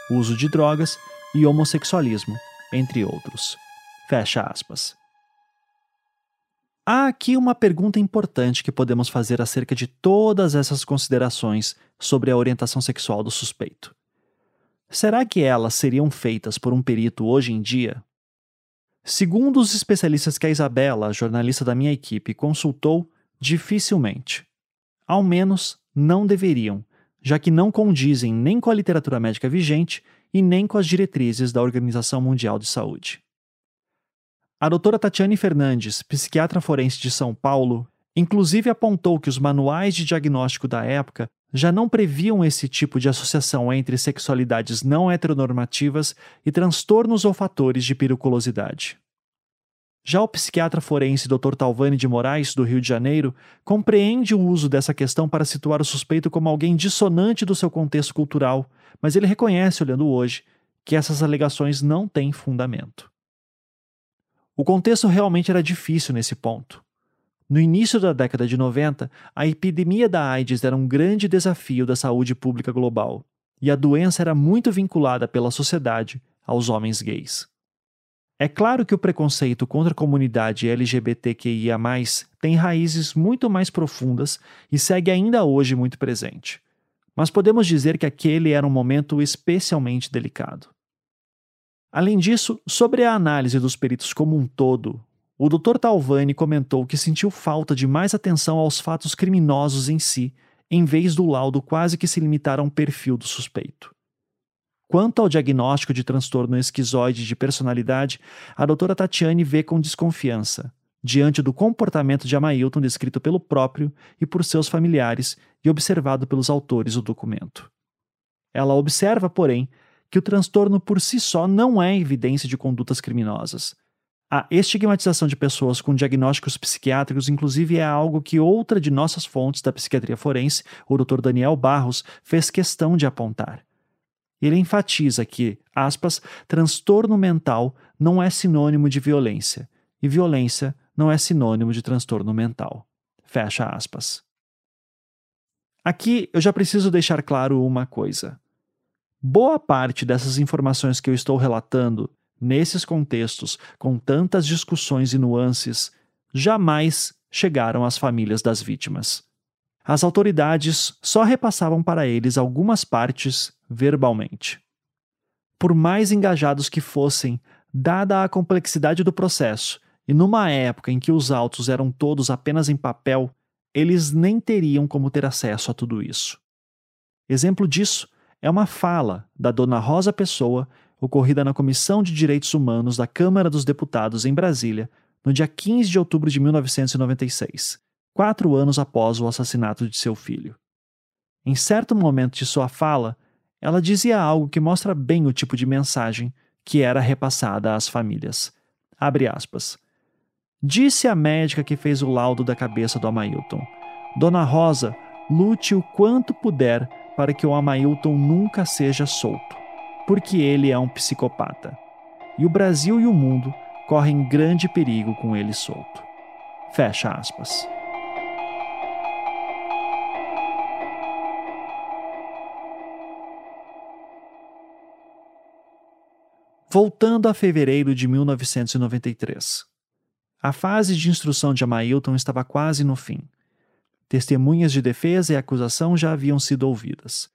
uso de drogas e homossexualismo, entre outros. Fecha aspas. Há aqui uma pergunta importante que podemos fazer acerca de todas essas considerações sobre a orientação sexual do suspeito. Será que elas seriam feitas por um perito hoje em dia? Segundo os especialistas que a Isabela, jornalista da minha equipe, consultou, dificilmente. Ao menos não deveriam, já que não condizem nem com a literatura médica vigente e nem com as diretrizes da Organização Mundial de Saúde. A doutora Tatiane Fernandes, psiquiatra forense de São Paulo, inclusive apontou que os manuais de diagnóstico da época já não previam esse tipo de associação entre sexualidades não heteronormativas e transtornos ou fatores de periculosidade. Já o psiquiatra forense Dr. Talvani de Moraes, do Rio de Janeiro, compreende o uso dessa questão para situar o suspeito como alguém dissonante do seu contexto cultural, mas ele reconhece, olhando hoje, que essas alegações não têm fundamento. O contexto realmente era difícil nesse ponto. No início da década de 90, a epidemia da AIDS era um grande desafio da saúde pública global, e a doença era muito vinculada pela sociedade aos homens gays. É claro que o preconceito contra a comunidade LGBTQIA, tem raízes muito mais profundas e segue ainda hoje muito presente. Mas podemos dizer que aquele era um momento especialmente delicado. Além disso, sobre a análise dos peritos como um todo, o Dr. Talvani comentou que sentiu falta de mais atenção aos fatos criminosos em si, em vez do laudo quase que se limitar a um perfil do suspeito. Quanto ao diagnóstico de transtorno esquizoide de personalidade, a doutora Tatiane vê com desconfiança, diante do comportamento de Amailton descrito pelo próprio e por seus familiares e observado pelos autores do documento. Ela observa, porém, que o transtorno por si só não é evidência de condutas criminosas, a estigmatização de pessoas com diagnósticos psiquiátricos, inclusive, é algo que outra de nossas fontes da psiquiatria forense, o Dr. Daniel Barros, fez questão de apontar. Ele enfatiza que, aspas, transtorno mental não é sinônimo de violência, e violência não é sinônimo de transtorno mental. Fecha aspas. Aqui eu já preciso deixar claro uma coisa. Boa parte dessas informações que eu estou relatando nesses contextos, com tantas discussões e nuances, jamais chegaram às famílias das vítimas. As autoridades só repassavam para eles algumas partes verbalmente. Por mais engajados que fossem, dada a complexidade do processo, e numa época em que os autos eram todos apenas em papel, eles nem teriam como ter acesso a tudo isso. Exemplo disso é uma fala da dona Rosa Pessoa ocorrida na Comissão de Direitos Humanos da Câmara dos Deputados em Brasília, no dia 15 de outubro de 1996, quatro anos após o assassinato de seu filho. Em certo momento de sua fala, ela dizia algo que mostra bem o tipo de mensagem que era repassada às famílias. Abre aspas. Disse a médica que fez o laudo da cabeça do Amailton: Dona Rosa, lute o quanto puder para que o Amailton nunca seja solto, porque ele é um psicopata. E o Brasil e o mundo correm grande perigo com ele solto. Fecha aspas. Voltando a fevereiro de 1993. A fase de instrução de Amailton estava quase no fim. Testemunhas de defesa e acusação já haviam sido ouvidas.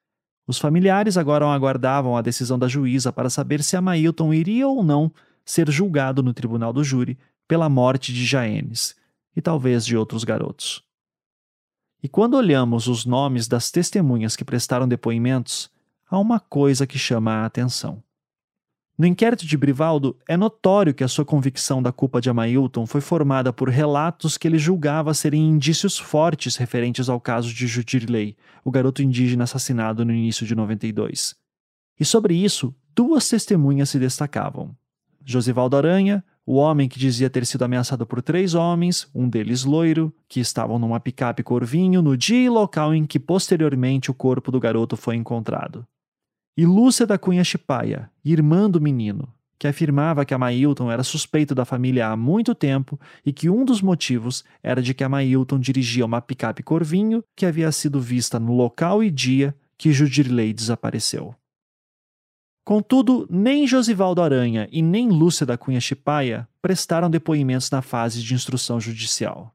Os familiares agora aguardavam a decisão da juíza para saber se Amailton iria ou não ser julgado no tribunal do júri pela morte de Jaenes e talvez de outros garotos. E quando olhamos os nomes das testemunhas que prestaram depoimentos, há uma coisa que chama a atenção. No inquérito de Brivaldo, é notório que a sua convicção da culpa de Amailton foi formada por relatos que ele julgava serem indícios fortes referentes ao caso de Judirley, o garoto indígena assassinado no início de 92. E sobre isso, duas testemunhas se destacavam. Josivaldo Aranha, o homem que dizia ter sido ameaçado por três homens, um deles loiro, que estavam numa picape Corvinho no dia e local em que posteriormente o corpo do garoto foi encontrado e Lúcia da Cunha Chipaia, irmã do menino, que afirmava que a Mailton era suspeito da família há muito tempo e que um dos motivos era de que a Mailton dirigia uma picape Corvinho que havia sido vista no local e dia que Judirley desapareceu. Contudo, nem Josivaldo Aranha e nem Lúcia da Cunha Chipaia prestaram depoimentos na fase de instrução judicial.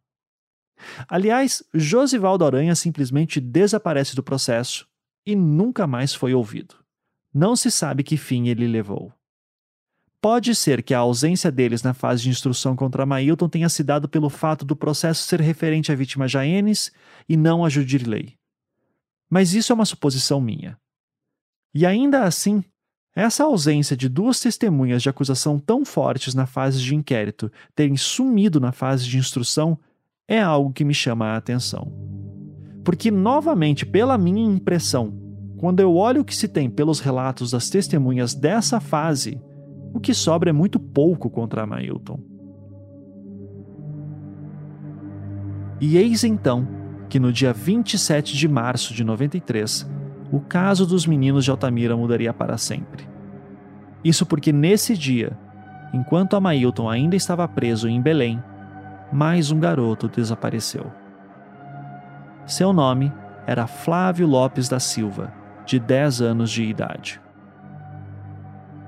Aliás, Josivaldo Aranha simplesmente desaparece do processo e nunca mais foi ouvido. Não se sabe que fim ele levou. Pode ser que a ausência deles na fase de instrução contra Mailton tenha se dado pelo fato do processo ser referente à vítima Jaenes e não a Judirley. Mas isso é uma suposição minha. E ainda assim, essa ausência de duas testemunhas de acusação tão fortes na fase de inquérito terem sumido na fase de instrução é algo que me chama a atenção. Porque, novamente, pela minha impressão, quando eu olho o que se tem pelos relatos das testemunhas dessa fase, o que sobra é muito pouco contra Mailton. E eis então que no dia 27 de março de 93, o caso dos meninos de Altamira mudaria para sempre. Isso porque nesse dia, enquanto Amailton ainda estava preso em Belém, mais um garoto desapareceu. Seu nome era Flávio Lopes da Silva de 10 anos de idade.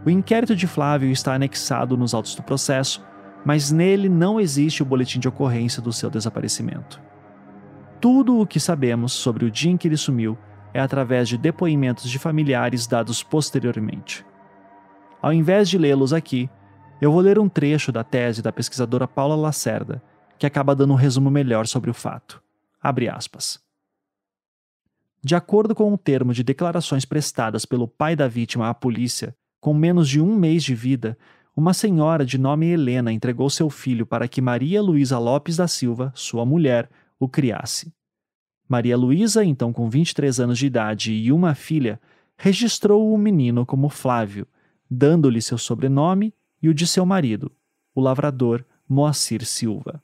O inquérito de Flávio está anexado nos autos do processo, mas nele não existe o boletim de ocorrência do seu desaparecimento. Tudo o que sabemos sobre o dia em que ele sumiu é através de depoimentos de familiares dados posteriormente. Ao invés de lê-los aqui, eu vou ler um trecho da tese da pesquisadora Paula Lacerda, que acaba dando um resumo melhor sobre o fato. Abre aspas. De acordo com o termo de declarações prestadas pelo pai da vítima à polícia, com menos de um mês de vida, uma senhora de nome Helena entregou seu filho para que Maria Luísa Lopes da Silva, sua mulher, o criasse. Maria Luísa, então com 23 anos de idade e uma filha, registrou o menino como Flávio, dando-lhe seu sobrenome e o de seu marido, o lavrador Moacir Silva.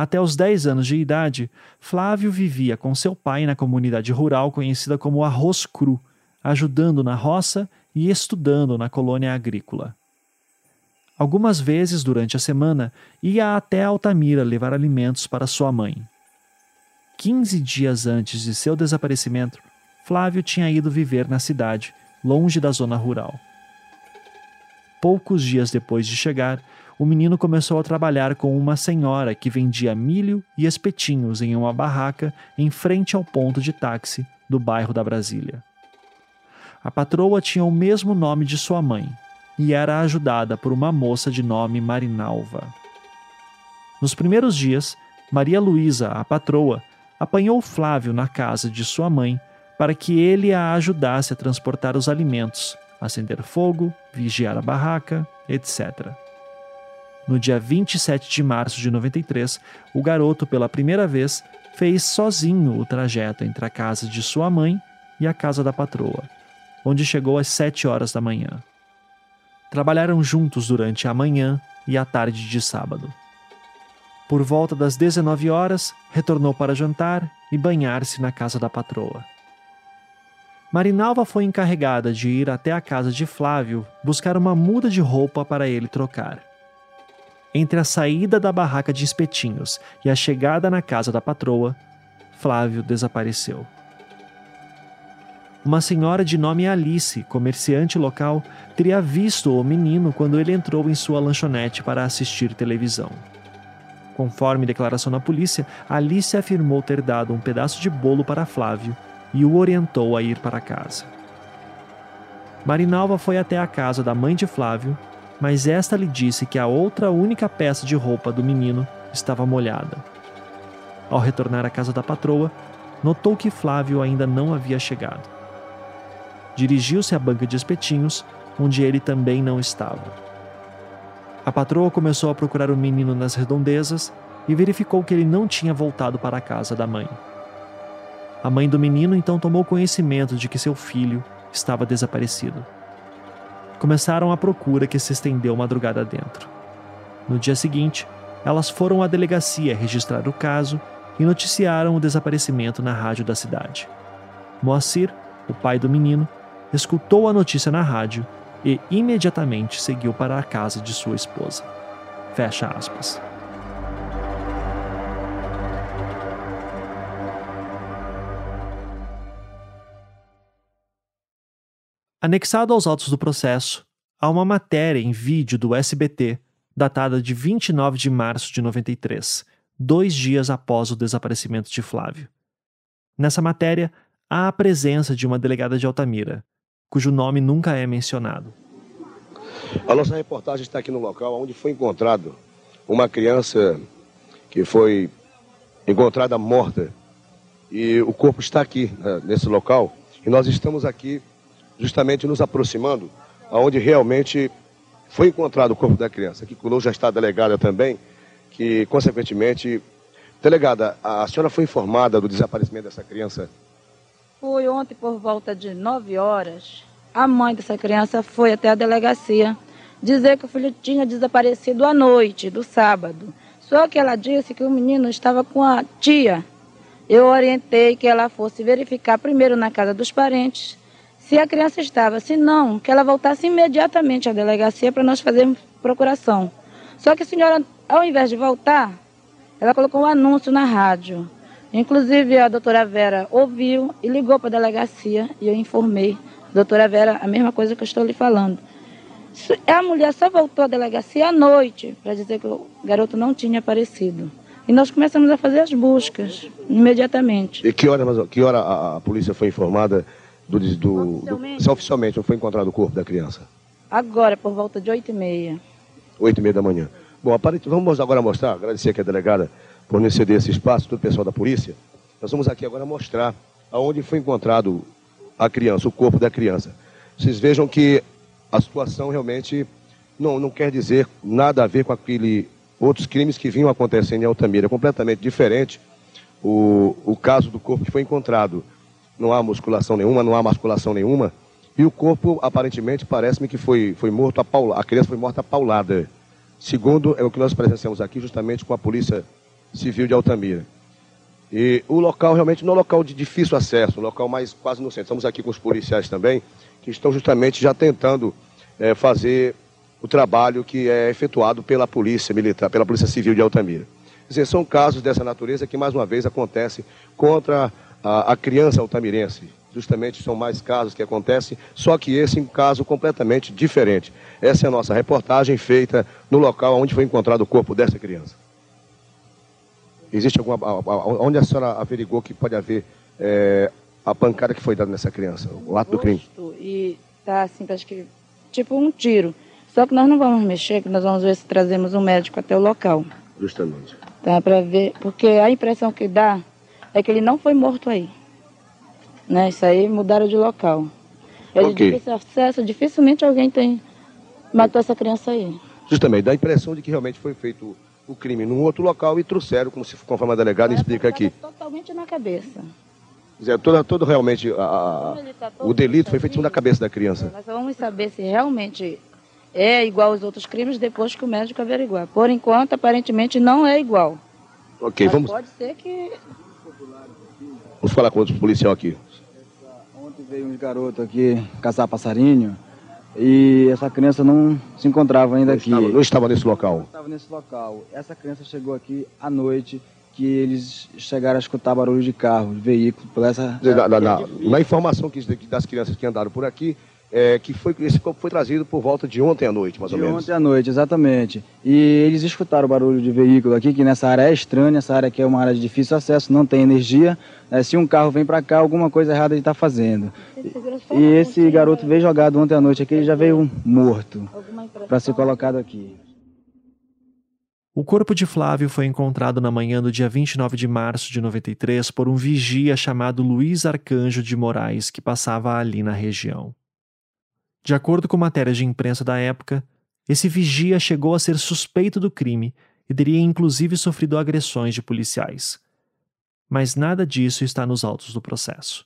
Até os 10 anos de idade, Flávio vivia com seu pai na comunidade rural conhecida como Arroz Cru, ajudando na roça e estudando na colônia agrícola. Algumas vezes durante a semana ia até Altamira levar alimentos para sua mãe. 15 dias antes de seu desaparecimento, Flávio tinha ido viver na cidade, longe da zona rural. Poucos dias depois de chegar, o menino começou a trabalhar com uma senhora que vendia milho e espetinhos em uma barraca em frente ao ponto de táxi do bairro da Brasília. A patroa tinha o mesmo nome de sua mãe e era ajudada por uma moça de nome Marinalva. Nos primeiros dias, Maria Luísa, a patroa, apanhou Flávio na casa de sua mãe para que ele a ajudasse a transportar os alimentos, acender fogo, vigiar a barraca, etc. no dia 27 de março de 93, o garoto, pela primeira vez, fez sozinho o trajeto entre a casa de sua mãe e a casa da patroa, onde chegou às 7 horas da manhã. Trabalharam juntos durante a manhã e a tarde de sábado. Por volta das 19 horas, retornou para jantar e banhar-se na casa da patroa. Marinalva foi encarregada de ir até a casa de Flávio buscar uma muda de roupa para ele trocar. Entre a saída da barraca de espetinhos e a chegada na casa da patroa, Flávio desapareceu. Uma senhora de nome Alice, comerciante local, teria visto o menino quando ele entrou em sua lanchonete para assistir televisão. Conforme declaração na polícia, Alice afirmou ter dado um pedaço de bolo para Flávio e o orientou a ir para casa. Marinalva foi até a casa da mãe de Flávio, mas esta lhe disse que a outra única peça de roupa do menino estava molhada. Ao retornar à casa da patroa, notou que Flávio ainda não havia chegado. Dirigiu-se à banca de espetinhos, onde ele também não estava. A patroa começou a procurar o menino nas redondezas e verificou que ele não tinha voltado para a casa da mãe. A mãe do menino então tomou conhecimento de que seu filho estava desaparecido. Começaram a procura que se estendeu madrugada dentro. No dia seguinte, elas foram à delegacia registrar o caso e noticiaram o desaparecimento na rádio da cidade. Moacir, o pai do menino, escutou a notícia na rádio e imediatamente seguiu para a casa de sua esposa. Fecha aspas. Anexado aos autos do processo, há uma matéria em vídeo do SBT, datada de 29 de março de 93, dois dias após o desaparecimento de Flávio. Nessa matéria, há a presença de uma delegada de Altamira, cujo nome nunca é mencionado. A nossa reportagem está aqui no local onde foi encontrado uma criança que foi encontrada morta. E o corpo está aqui, né, nesse local. E nós estamos aqui justamente nos aproximando aonde realmente foi encontrado o corpo da criança. Aqui conosco já está a delegada também, que consequentemente... Delegada, a senhora foi informada do desaparecimento dessa criança? Foi ontem por volta de 9 horas. A mãe dessa criança foi até a delegacia dizer que o filho tinha desaparecido à noite, do sábado. Só que ela disse que o menino estava com a tia. Eu orientei que ela fosse verificar primeiro na casa dos parentes se a criança estava. Se não, que ela voltasse imediatamente à delegacia para nós fazermos procuração. Só que a senhora, ao invés de voltar, ela colocou um anúncio na rádio. Inclusive, a doutora Vera ouviu e ligou para a delegacia e eu informei. Doutora Vera, a mesma coisa que eu estou lhe falando. A mulher só voltou à delegacia à noite para dizer que o garoto não tinha aparecido. E nós começamos a fazer as buscas imediatamente. E que hora, que hora a, a polícia foi informada do, do, oficialmente. Do, oficialmente não foi encontrado o corpo da criança? Agora, por volta de 8 e meia. 8 e meia da manhã. Bom, vamos agora mostrar, agradecer aqui a delegada por nos ceder esse espaço, todo o pessoal da polícia. Nós vamos aqui agora mostrar aonde foi encontrado a criança, o corpo da criança. Vocês vejam que a situação realmente não, não quer dizer nada a ver com aquele outros crimes que vinham acontecendo em Altamira. É completamente diferente o, o caso do corpo que foi encontrado não há musculação nenhuma, não há masculação nenhuma. E o corpo, aparentemente, parece-me que foi, foi morto a paulada. A criança foi morta a paulada. Segundo é o que nós presenciamos aqui, justamente com a Polícia Civil de Altamira. E o local realmente não é um local de difícil acesso, um local mais quase no centro. Estamos aqui com os policiais também, que estão justamente já tentando é, fazer o trabalho que é efetuado pela Polícia Militar, pela Polícia Civil de Altamira. Dizer, são casos dessa natureza que, mais uma vez, acontecem contra a, a criança altamirense. Justamente são mais casos que acontecem, só que esse é um caso completamente diferente. Essa é a nossa reportagem feita no local onde foi encontrado o corpo dessa criança. Existe alguma. Onde a senhora averigou que pode haver é, a pancada que foi dada nessa criança, o ato do crime? E tá assim, acho que tipo um tiro. Só que nós não vamos mexer, que nós vamos ver se trazemos um médico até o local. Justamente. Tá, para ver, porque a impressão que dá é que ele não foi morto aí. Né? Isso aí mudaram de local. É okay. de difícil acesso, dificilmente alguém tem matou essa criança aí. Justamente, dá a impressão de que realmente foi feito o crime num outro local e trouxeram, como se conforme a delegada explica aqui. Totalmente na cabeça. Dizer, todo, todo realmente a, tá o delito foi feito na cabeça da criança. Nós vamos saber se realmente é igual aos outros crimes depois que o médico averiguar. Por enquanto, aparentemente não é igual. Ok, Mas vamos. Pode ser que. Vamos falar com outro policial aqui. Ontem veio um garoto aqui caçar passarinho e essa criança não se encontrava ainda não aqui. Estava, não estava nesse local. Não estava nesse local. Essa criança chegou aqui à noite que eles chegaram a escutar barulho de carro, de veículo, por essa... Na, na, na, na informação que, das crianças que andaram por aqui, é, que foi, esse corpo foi trazido por volta de ontem à noite, mais de ou menos. De ontem à noite, exatamente. E eles escutaram o barulho de veículo aqui, que nessa área é estranha, essa área aqui é uma área de difícil acesso, não tem energia. É, se um carro vem para cá, alguma coisa errada ele está fazendo. E, e esse garoto veio jogado ontem à noite aqui, ele já veio morto para ser colocado aqui. O corpo de Flávio foi encontrado na manhã do dia 29 de março de 93 por um vigia chamado Luiz Arcanjo de Moraes, que passava ali na região. De acordo com matérias de imprensa da época, esse vigia chegou a ser suspeito do crime e teria inclusive sofrido agressões de policiais. Mas nada disso está nos autos do processo.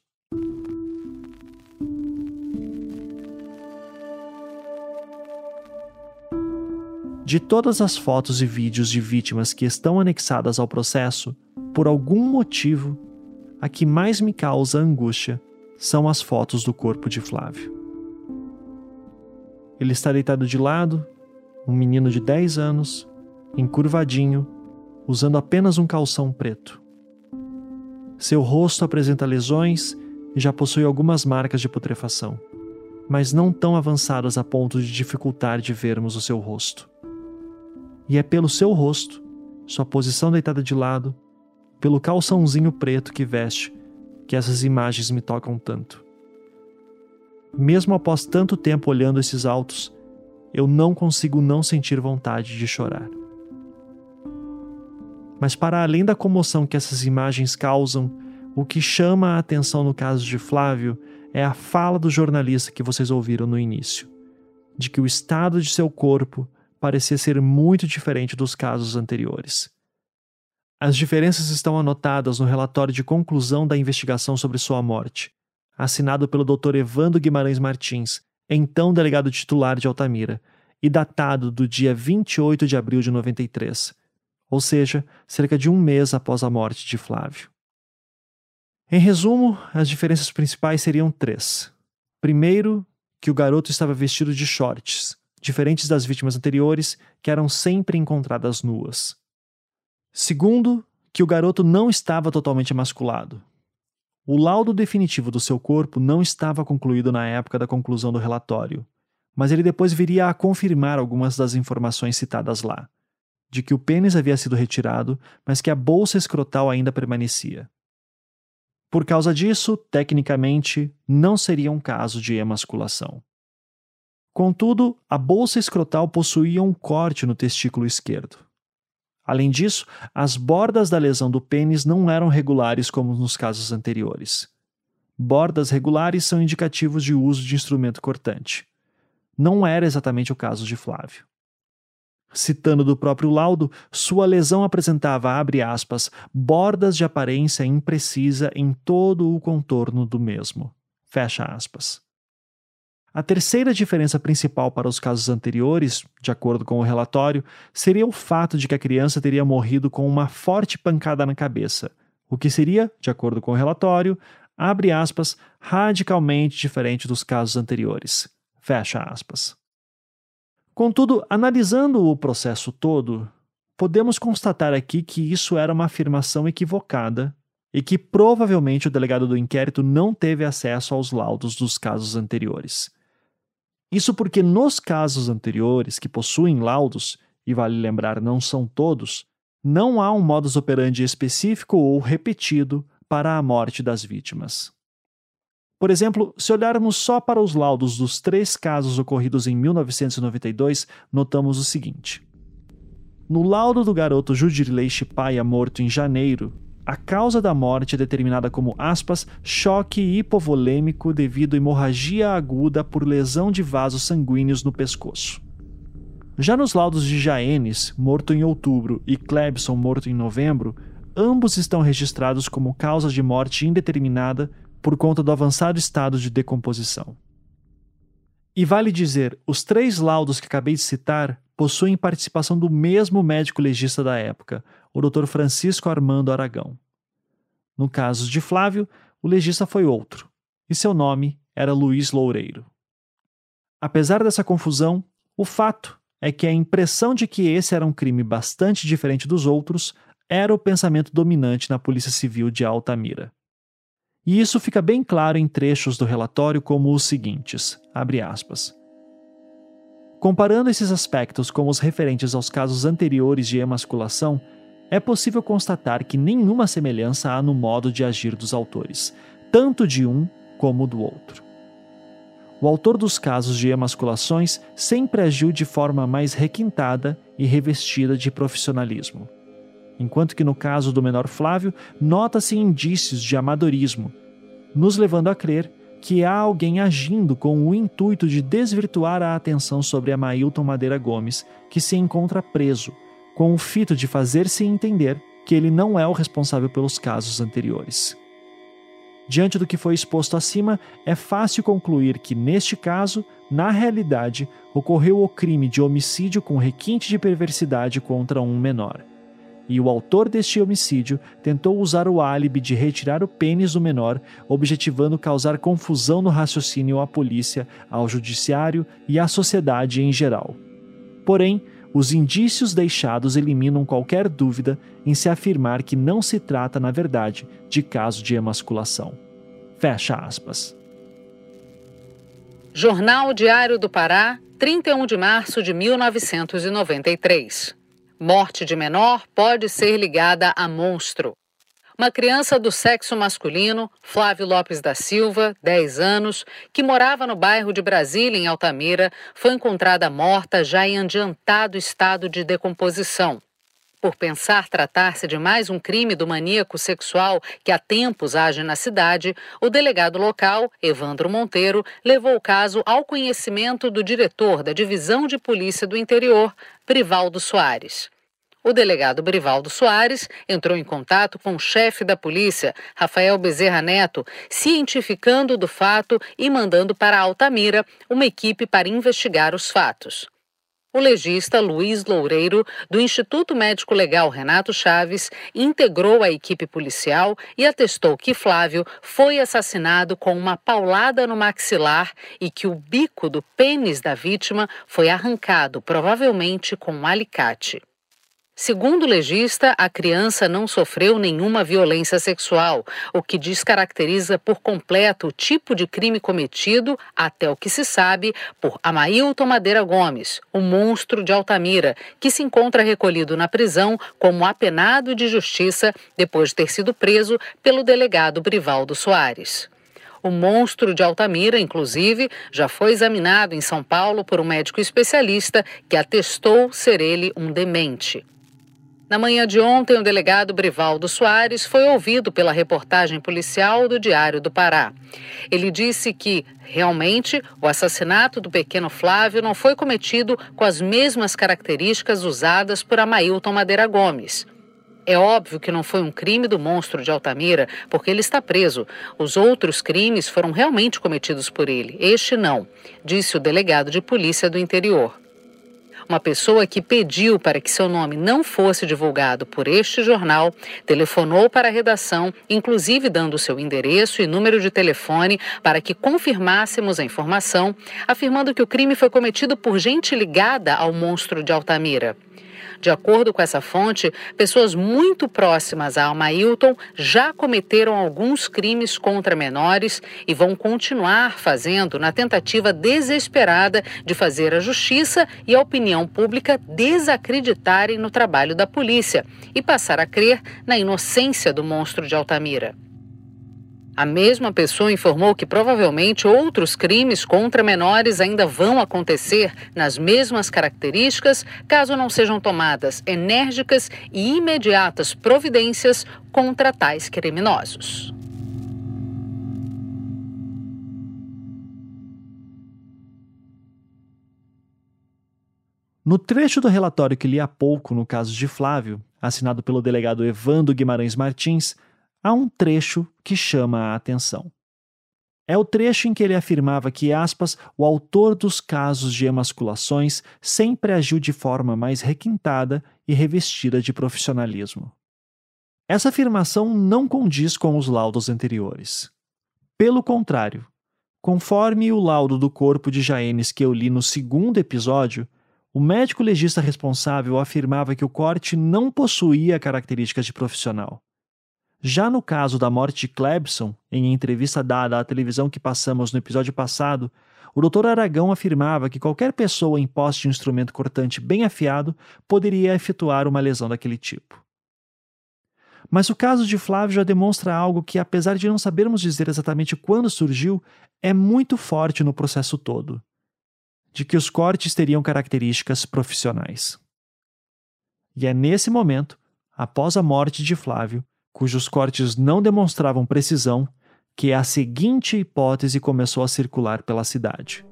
De todas as fotos e vídeos de vítimas que estão anexadas ao processo, por algum motivo, a que mais me causa angústia são as fotos do corpo de Flávio. Ele está deitado de lado, um menino de 10 anos, encurvadinho, usando apenas um calção preto. Seu rosto apresenta lesões e já possui algumas marcas de putrefação, mas não tão avançadas a ponto de dificultar de vermos o seu rosto. E é pelo seu rosto, sua posição deitada de lado, pelo calçãozinho preto que veste, que essas imagens me tocam tanto. Mesmo após tanto tempo olhando esses autos, eu não consigo não sentir vontade de chorar. Mas, para além da comoção que essas imagens causam, o que chama a atenção no caso de Flávio é a fala do jornalista que vocês ouviram no início, de que o estado de seu corpo parecia ser muito diferente dos casos anteriores. As diferenças estão anotadas no relatório de conclusão da investigação sobre sua morte, assinado pelo Dr. Evandro Guimarães Martins, então delegado titular de Altamira, e datado do dia 28 de abril de 93, ou seja, cerca de um mês após a morte de Flávio. Em resumo, as diferenças principais seriam três. Primeiro, que o garoto estava vestido de shorts, diferentes das vítimas anteriores, que eram sempre encontradas nuas. Segundo, que o garoto não estava totalmente emasculado. O laudo definitivo do seu corpo não estava concluído na época da conclusão do relatório, mas ele depois viria a confirmar algumas das informações citadas lá, de que o pênis havia sido retirado, mas que a bolsa escrotal ainda permanecia. Por causa disso, tecnicamente, não seria um caso de emasculação. Contudo, a bolsa escrotal possuía um corte no testículo esquerdo. Além disso, as bordas da lesão do pênis não eram regulares como nos casos anteriores. Bordas regulares são indicativos de uso de instrumento cortante. Não era exatamente o caso de Flávio. Citando do próprio laudo, sua lesão apresentava, abre aspas, bordas de aparência imprecisa em todo o contorno do mesmo. Fecha aspas. A terceira diferença principal para os casos anteriores, de acordo com o relatório, seria o fato de que a criança teria morrido com uma forte pancada na cabeça, o que seria, de acordo com o relatório, abre aspas, radicalmente diferente dos casos anteriores. Fecha aspas. Contudo, analisando o processo todo, podemos constatar aqui que isso era uma afirmação equivocada e que provavelmente o delegado do inquérito não teve acesso aos laudos dos casos anteriores. Isso porque nos casos anteriores que possuem laudos, e vale lembrar, não são todos, não há um modus operandi específico ou repetido para a morte das vítimas. Por exemplo, se olharmos só para os laudos dos três casos ocorridos em 1992, notamos o seguinte. No laudo do garoto Judirley Chipaia morto em janeiro, a causa da morte é determinada como, aspas, choque hipovolêmico devido a hemorragia aguda por lesão de vasos sanguíneos no pescoço. Já nos laudos de Jaenes, morto em outubro, e Klebson, morto em novembro, ambos estão registrados como causas de morte indeterminada por conta do avançado estado de decomposição. E vale dizer, os três laudos que acabei de citar possuem participação do mesmo médico legista da época, o Dr. Francisco Armando Aragão. No caso de Flávio, o legista foi outro, e seu nome era Luiz Loureiro. Apesar dessa confusão, o fato é que a impressão de que esse era um crime bastante diferente dos outros era o pensamento dominante na Polícia Civil de Altamira. E isso fica bem claro em trechos do relatório como os seguintes, aspas, Comparando esses aspectos com os referentes aos casos anteriores de emasculação, é possível constatar que nenhuma semelhança há no modo de agir dos autores, tanto de um como do outro. O autor dos casos de emasculações sempre agiu de forma mais requintada e revestida de profissionalismo. Enquanto que no caso do menor Flávio, nota-se indícios de amadorismo, nos levando a crer que há alguém agindo com o intuito de desvirtuar a atenção sobre Amailton Madeira Gomes, que se encontra preso, com o fito de fazer-se entender que ele não é o responsável pelos casos anteriores. Diante do que foi exposto acima, é fácil concluir que, neste caso, na realidade, ocorreu o crime de homicídio com requinte de perversidade contra um menor. E o autor deste homicídio tentou usar o álibi de retirar o pênis do menor, objetivando causar confusão no raciocínio à polícia, ao judiciário e à sociedade em geral. Porém, os indícios deixados eliminam qualquer dúvida em se afirmar que não se trata, na verdade, de caso de emasculação. Fecha aspas. Jornal Diário do Pará, 31 de março de 1993. Morte de menor pode ser ligada a monstro. Uma criança do sexo masculino, Flávio Lopes da Silva, 10 anos, que morava no bairro de Brasília, em Altamira, foi encontrada morta já em adiantado estado de decomposição. Por pensar tratar-se de mais um crime do maníaco sexual que há tempos age na cidade, o delegado local, Evandro Monteiro, levou o caso ao conhecimento do diretor da Divisão de Polícia do Interior, Brivaldo Soares. O delegado Brivaldo Soares entrou em contato com o chefe da polícia, Rafael Bezerra Neto, cientificando do fato e mandando para Altamira uma equipe para investigar os fatos. O legista Luiz Loureiro, do Instituto Médico Legal Renato Chaves, integrou a equipe policial e atestou que Flávio foi assassinado com uma paulada no maxilar e que o bico do pênis da vítima foi arrancado, provavelmente com um alicate. Segundo o legista, a criança não sofreu nenhuma violência sexual, o que descaracteriza por completo o tipo de crime cometido, até o que se sabe, por Amailton Madeira Gomes, o monstro de Altamira, que se encontra recolhido na prisão como apenado de justiça depois de ter sido preso pelo delegado Brivaldo Soares. O monstro de Altamira, inclusive, já foi examinado em São Paulo por um médico especialista que atestou ser ele um demente. Na manhã de ontem, o delegado Brivaldo Soares foi ouvido pela reportagem policial do Diário do Pará. Ele disse que, realmente, o assassinato do pequeno Flávio não foi cometido com as mesmas características usadas por Amailton Madeira Gomes. É óbvio que não foi um crime do monstro de Altamira, porque ele está preso. Os outros crimes foram realmente cometidos por ele. Este não, disse o delegado de polícia do interior. Uma pessoa que pediu para que seu nome não fosse divulgado por este jornal telefonou para a redação, inclusive dando seu endereço e número de telefone para que confirmássemos a informação, afirmando que o crime foi cometido por gente ligada ao monstro de Altamira. De acordo com essa fonte, pessoas muito próximas a Almailton já cometeram alguns crimes contra menores e vão continuar fazendo na tentativa desesperada de fazer a justiça e a opinião pública desacreditarem no trabalho da polícia e passar a crer na inocência do monstro de Altamira. A mesma pessoa informou que provavelmente outros crimes contra menores ainda vão acontecer nas mesmas características, caso não sejam tomadas enérgicas e imediatas providências contra tais criminosos. No trecho do relatório que li há pouco no caso de Flávio, assinado pelo delegado Evando Guimarães Martins, há um trecho que chama a atenção. É o trecho em que ele afirmava que, aspas, o autor dos casos de emasculações sempre agiu de forma mais requintada e revestida de profissionalismo. Essa afirmação não condiz com os laudos anteriores. Pelo contrário, conforme o laudo do corpo de Jaenes que eu li no segundo episódio, o médico legista responsável afirmava que o corte não possuía características de profissional. Já no caso da morte de Clebson, em entrevista dada à televisão que passamos no episódio passado, o Dr. Aragão afirmava que qualquer pessoa em posse de um instrumento cortante bem afiado poderia efetuar uma lesão daquele tipo. Mas o caso de Flávio já demonstra algo que, apesar de não sabermos dizer exatamente quando surgiu, é muito forte no processo todo: de que os cortes teriam características profissionais. E é nesse momento, após a morte de Flávio, cujos cortes não demonstravam precisão, que a seguinte hipótese começou a circular pela cidade.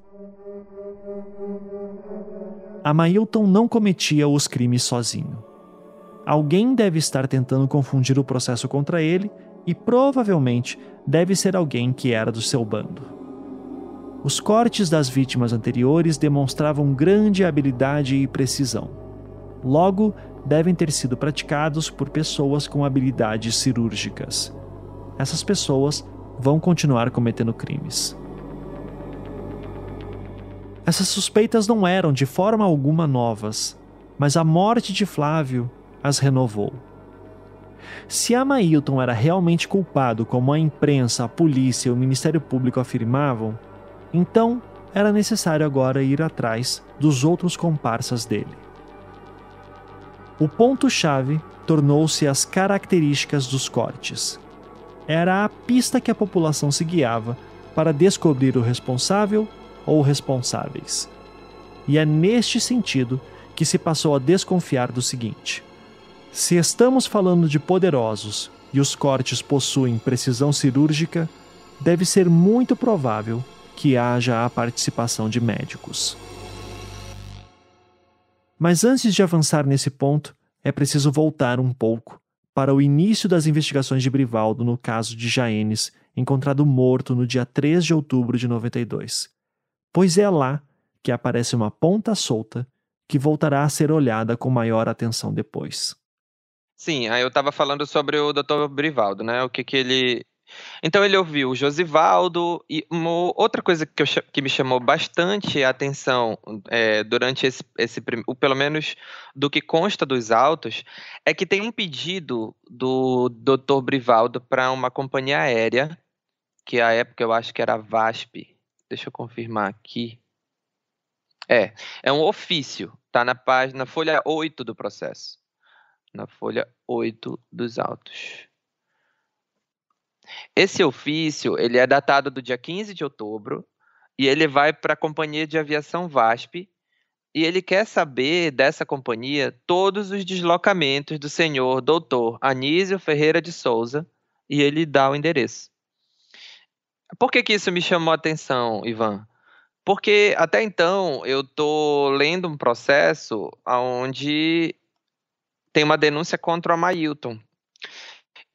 Amailton não cometia os crimes sozinho. Alguém deve estar tentando confundir o processo contra ele e provavelmente deve ser alguém que era do seu bando. Os cortes das vítimas anteriores demonstravam grande habilidade e precisão. Logo, devem ter sido praticados por pessoas com habilidades cirúrgicas. Essas pessoas vão continuar cometendo crimes. Essas suspeitas não eram de forma alguma novas, mas a morte de Flávio as renovou. Se Amailton era realmente culpado, como a imprensa, a polícia e o Ministério Público afirmavam, então era necessário agora ir atrás dos outros comparsas dele. O ponto-chave tornou-se as características dos cortes. Era a pista que a população se guiava para descobrir o responsável ou responsáveis. E é neste sentido que se passou a desconfiar do seguinte: se estamos falando de poderosos e os cortes possuem precisão cirúrgica, deve ser muito provável que haja a participação de médicos. Mas antes de avançar nesse ponto, é preciso voltar um pouco para o início das investigações de Brivaldo no caso de Jaenes, encontrado morto no dia 3 de outubro de 92. Pois é lá que aparece uma ponta solta que voltará a ser olhada com maior atenção depois. Sim, aí eu estava falando sobre o Dr. Brivaldo, né? O que, que ele então ele ouviu o Josivaldo e uma outra coisa que, eu, que me chamou bastante a atenção é, durante esse, esse o, pelo menos do que consta dos autos, é que tem um pedido do Dr. Brivaldo para uma companhia aérea, que à época eu acho que era a VASP. Deixa eu confirmar aqui. É, é um ofício, tá na página, na folha 8 do processo. Na folha 8 dos autos. Esse ofício, ele é datado do dia 15 de outubro e ele vai para a companhia de aviação VASP e ele quer saber dessa companhia todos os deslocamentos do senhor doutor Anísio Ferreira de Souza e ele dá o endereço. Por que, que isso me chamou a atenção, Ivan? Porque até então eu estou lendo um processo onde tem uma denúncia contra o Amailton,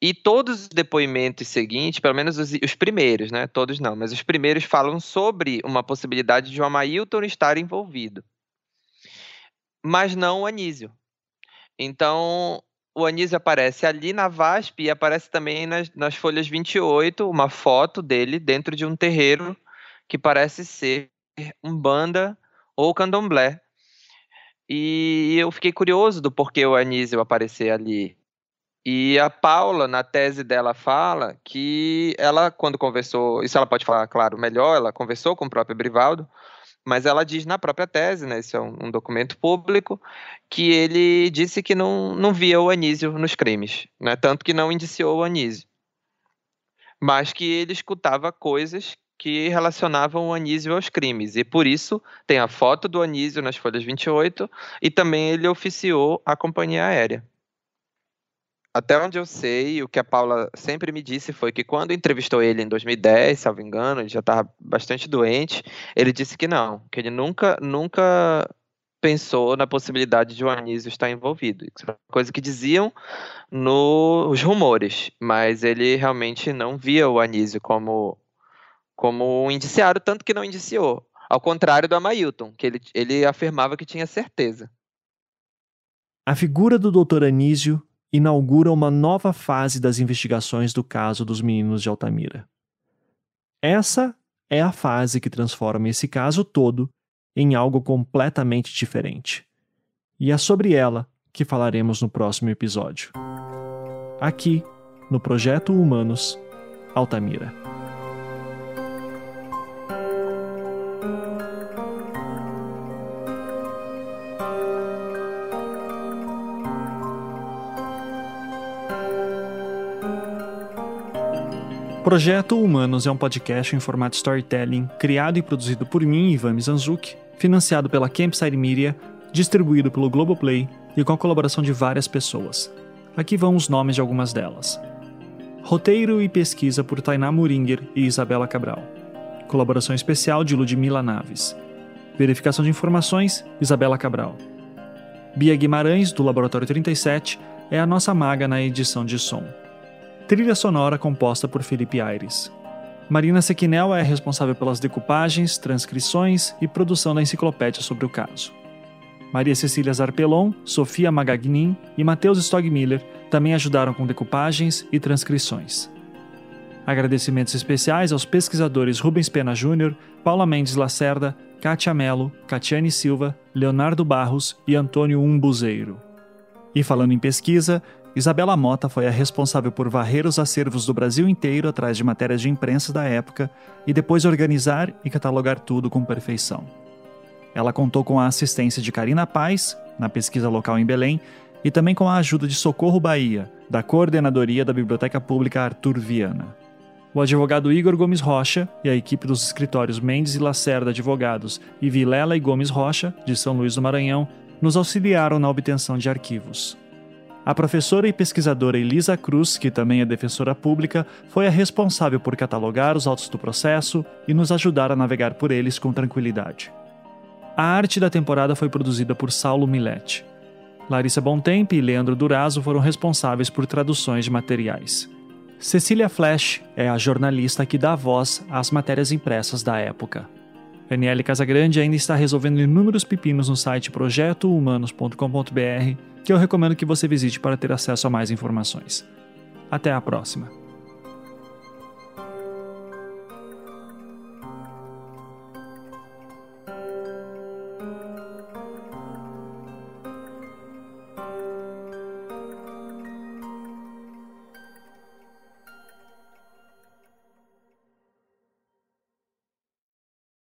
e todos os depoimentos seguintes, pelo menos os, os, primeiros, né? Todos não, mas os primeiros falam sobre uma possibilidade de o Amailton estar envolvido. Mas não o Anísio. Então, o Anísio aparece ali na VASP e aparece também nas, nas folhas 28 uma foto dele dentro de um terreiro que parece ser um banda ou candomblé. E eu fiquei curioso do porquê o Anísio aparecer ali. E a Paula, na tese dela, fala que ela, quando conversou, isso ela pode falar, claro, melhor, ela conversou com o próprio Brivaldo, mas ela diz na própria tese, né, isso é um, um, documento público, que ele disse que não, não via o Anísio nos crimes, né, tanto que não indiciou o Anísio, mas que ele escutava coisas que relacionavam o Anísio aos crimes, e por isso tem a foto do Anísio nas folhas 28, e também ele oficiou a companhia aérea. Até onde eu sei, o que a Paula sempre me disse foi que quando entrevistou ele em 2010, salvo engano, ele já estava bastante doente, ele disse que não, que ele nunca, nunca pensou na possibilidade de o Anísio estar envolvido. É coisa que diziam nos rumores, mas ele realmente não via o Anísio como, como um indiciado, tanto que não indiciou. Ao contrário do Amailton, que ele, ele afirmava que tinha certeza. A figura do Dr. Anísio inaugura uma nova fase das investigações do caso dos meninos de Altamira. Essa é a fase que transforma esse caso todo em algo completamente diferente. E é sobre ela que falaremos no próximo episódio. Aqui, no Projeto Humanos, Altamira. Projeto Humanos é um podcast em formato storytelling, criado e produzido por mim, Ivan Mizanzuki, financiado pela Campside Media, distribuído pelo Globoplay e com a colaboração de várias pessoas. Aqui vão os nomes de algumas delas. Roteiro e pesquisa por Tainá Muringer e Isabela Cabral. Colaboração especial de Ludmila Naves. Verificação de informações, Isabela Cabral. Bia Guimarães, do Laboratório 37, é a nossa maga na edição de som. Trilha sonora composta por Felipe Aires. Marina Sequinel é responsável pelas decupagens, transcrições e produção da enciclopédia sobre o caso. Maria Cecília Zarpelon, Sofia Magagnin e Matheus Stogmiller também ajudaram com decupagens e transcrições. Agradecimentos especiais aos pesquisadores Rubens Pena Júnior, Paula Mendes Lacerda, Kátia Mello, Catiane Silva, Leonardo Barros e Antônio Umbuzeiro. E falando em pesquisa, Isabela Mota foi a responsável por varrer os acervos do Brasil inteiro atrás de matérias de imprensa da época e depois organizar e catalogar tudo com perfeição. Ela contou com a assistência de Karina Paz, na pesquisa local em Belém, e também com a ajuda de Socorro Bahia, da Coordenadoria da Biblioteca Pública Arthur Viana. O advogado Igor Gomes Rocha e a equipe dos escritórios Mendes e Lacerda Advogados e Vilela e Gomes Rocha, de São Luís do Maranhão, nos auxiliaram na obtenção de arquivos. A professora e pesquisadora Elisa Cruz, que também é defensora pública, foi a responsável por catalogar os autos do processo e nos ajudar a navegar por eles com tranquilidade. A arte da temporada foi produzida por Saulo Milete. Larissa Bontempo e Leandro Durazo foram responsáveis por traduções de materiais. Cecília Flash é a jornalista que dá voz às matérias impressas da época. Daniele Casagrande ainda está resolvendo inúmeros pepinos no site projetohumanos.com.br, que eu recomendo que você visite para ter acesso a mais informações. Até a próxima!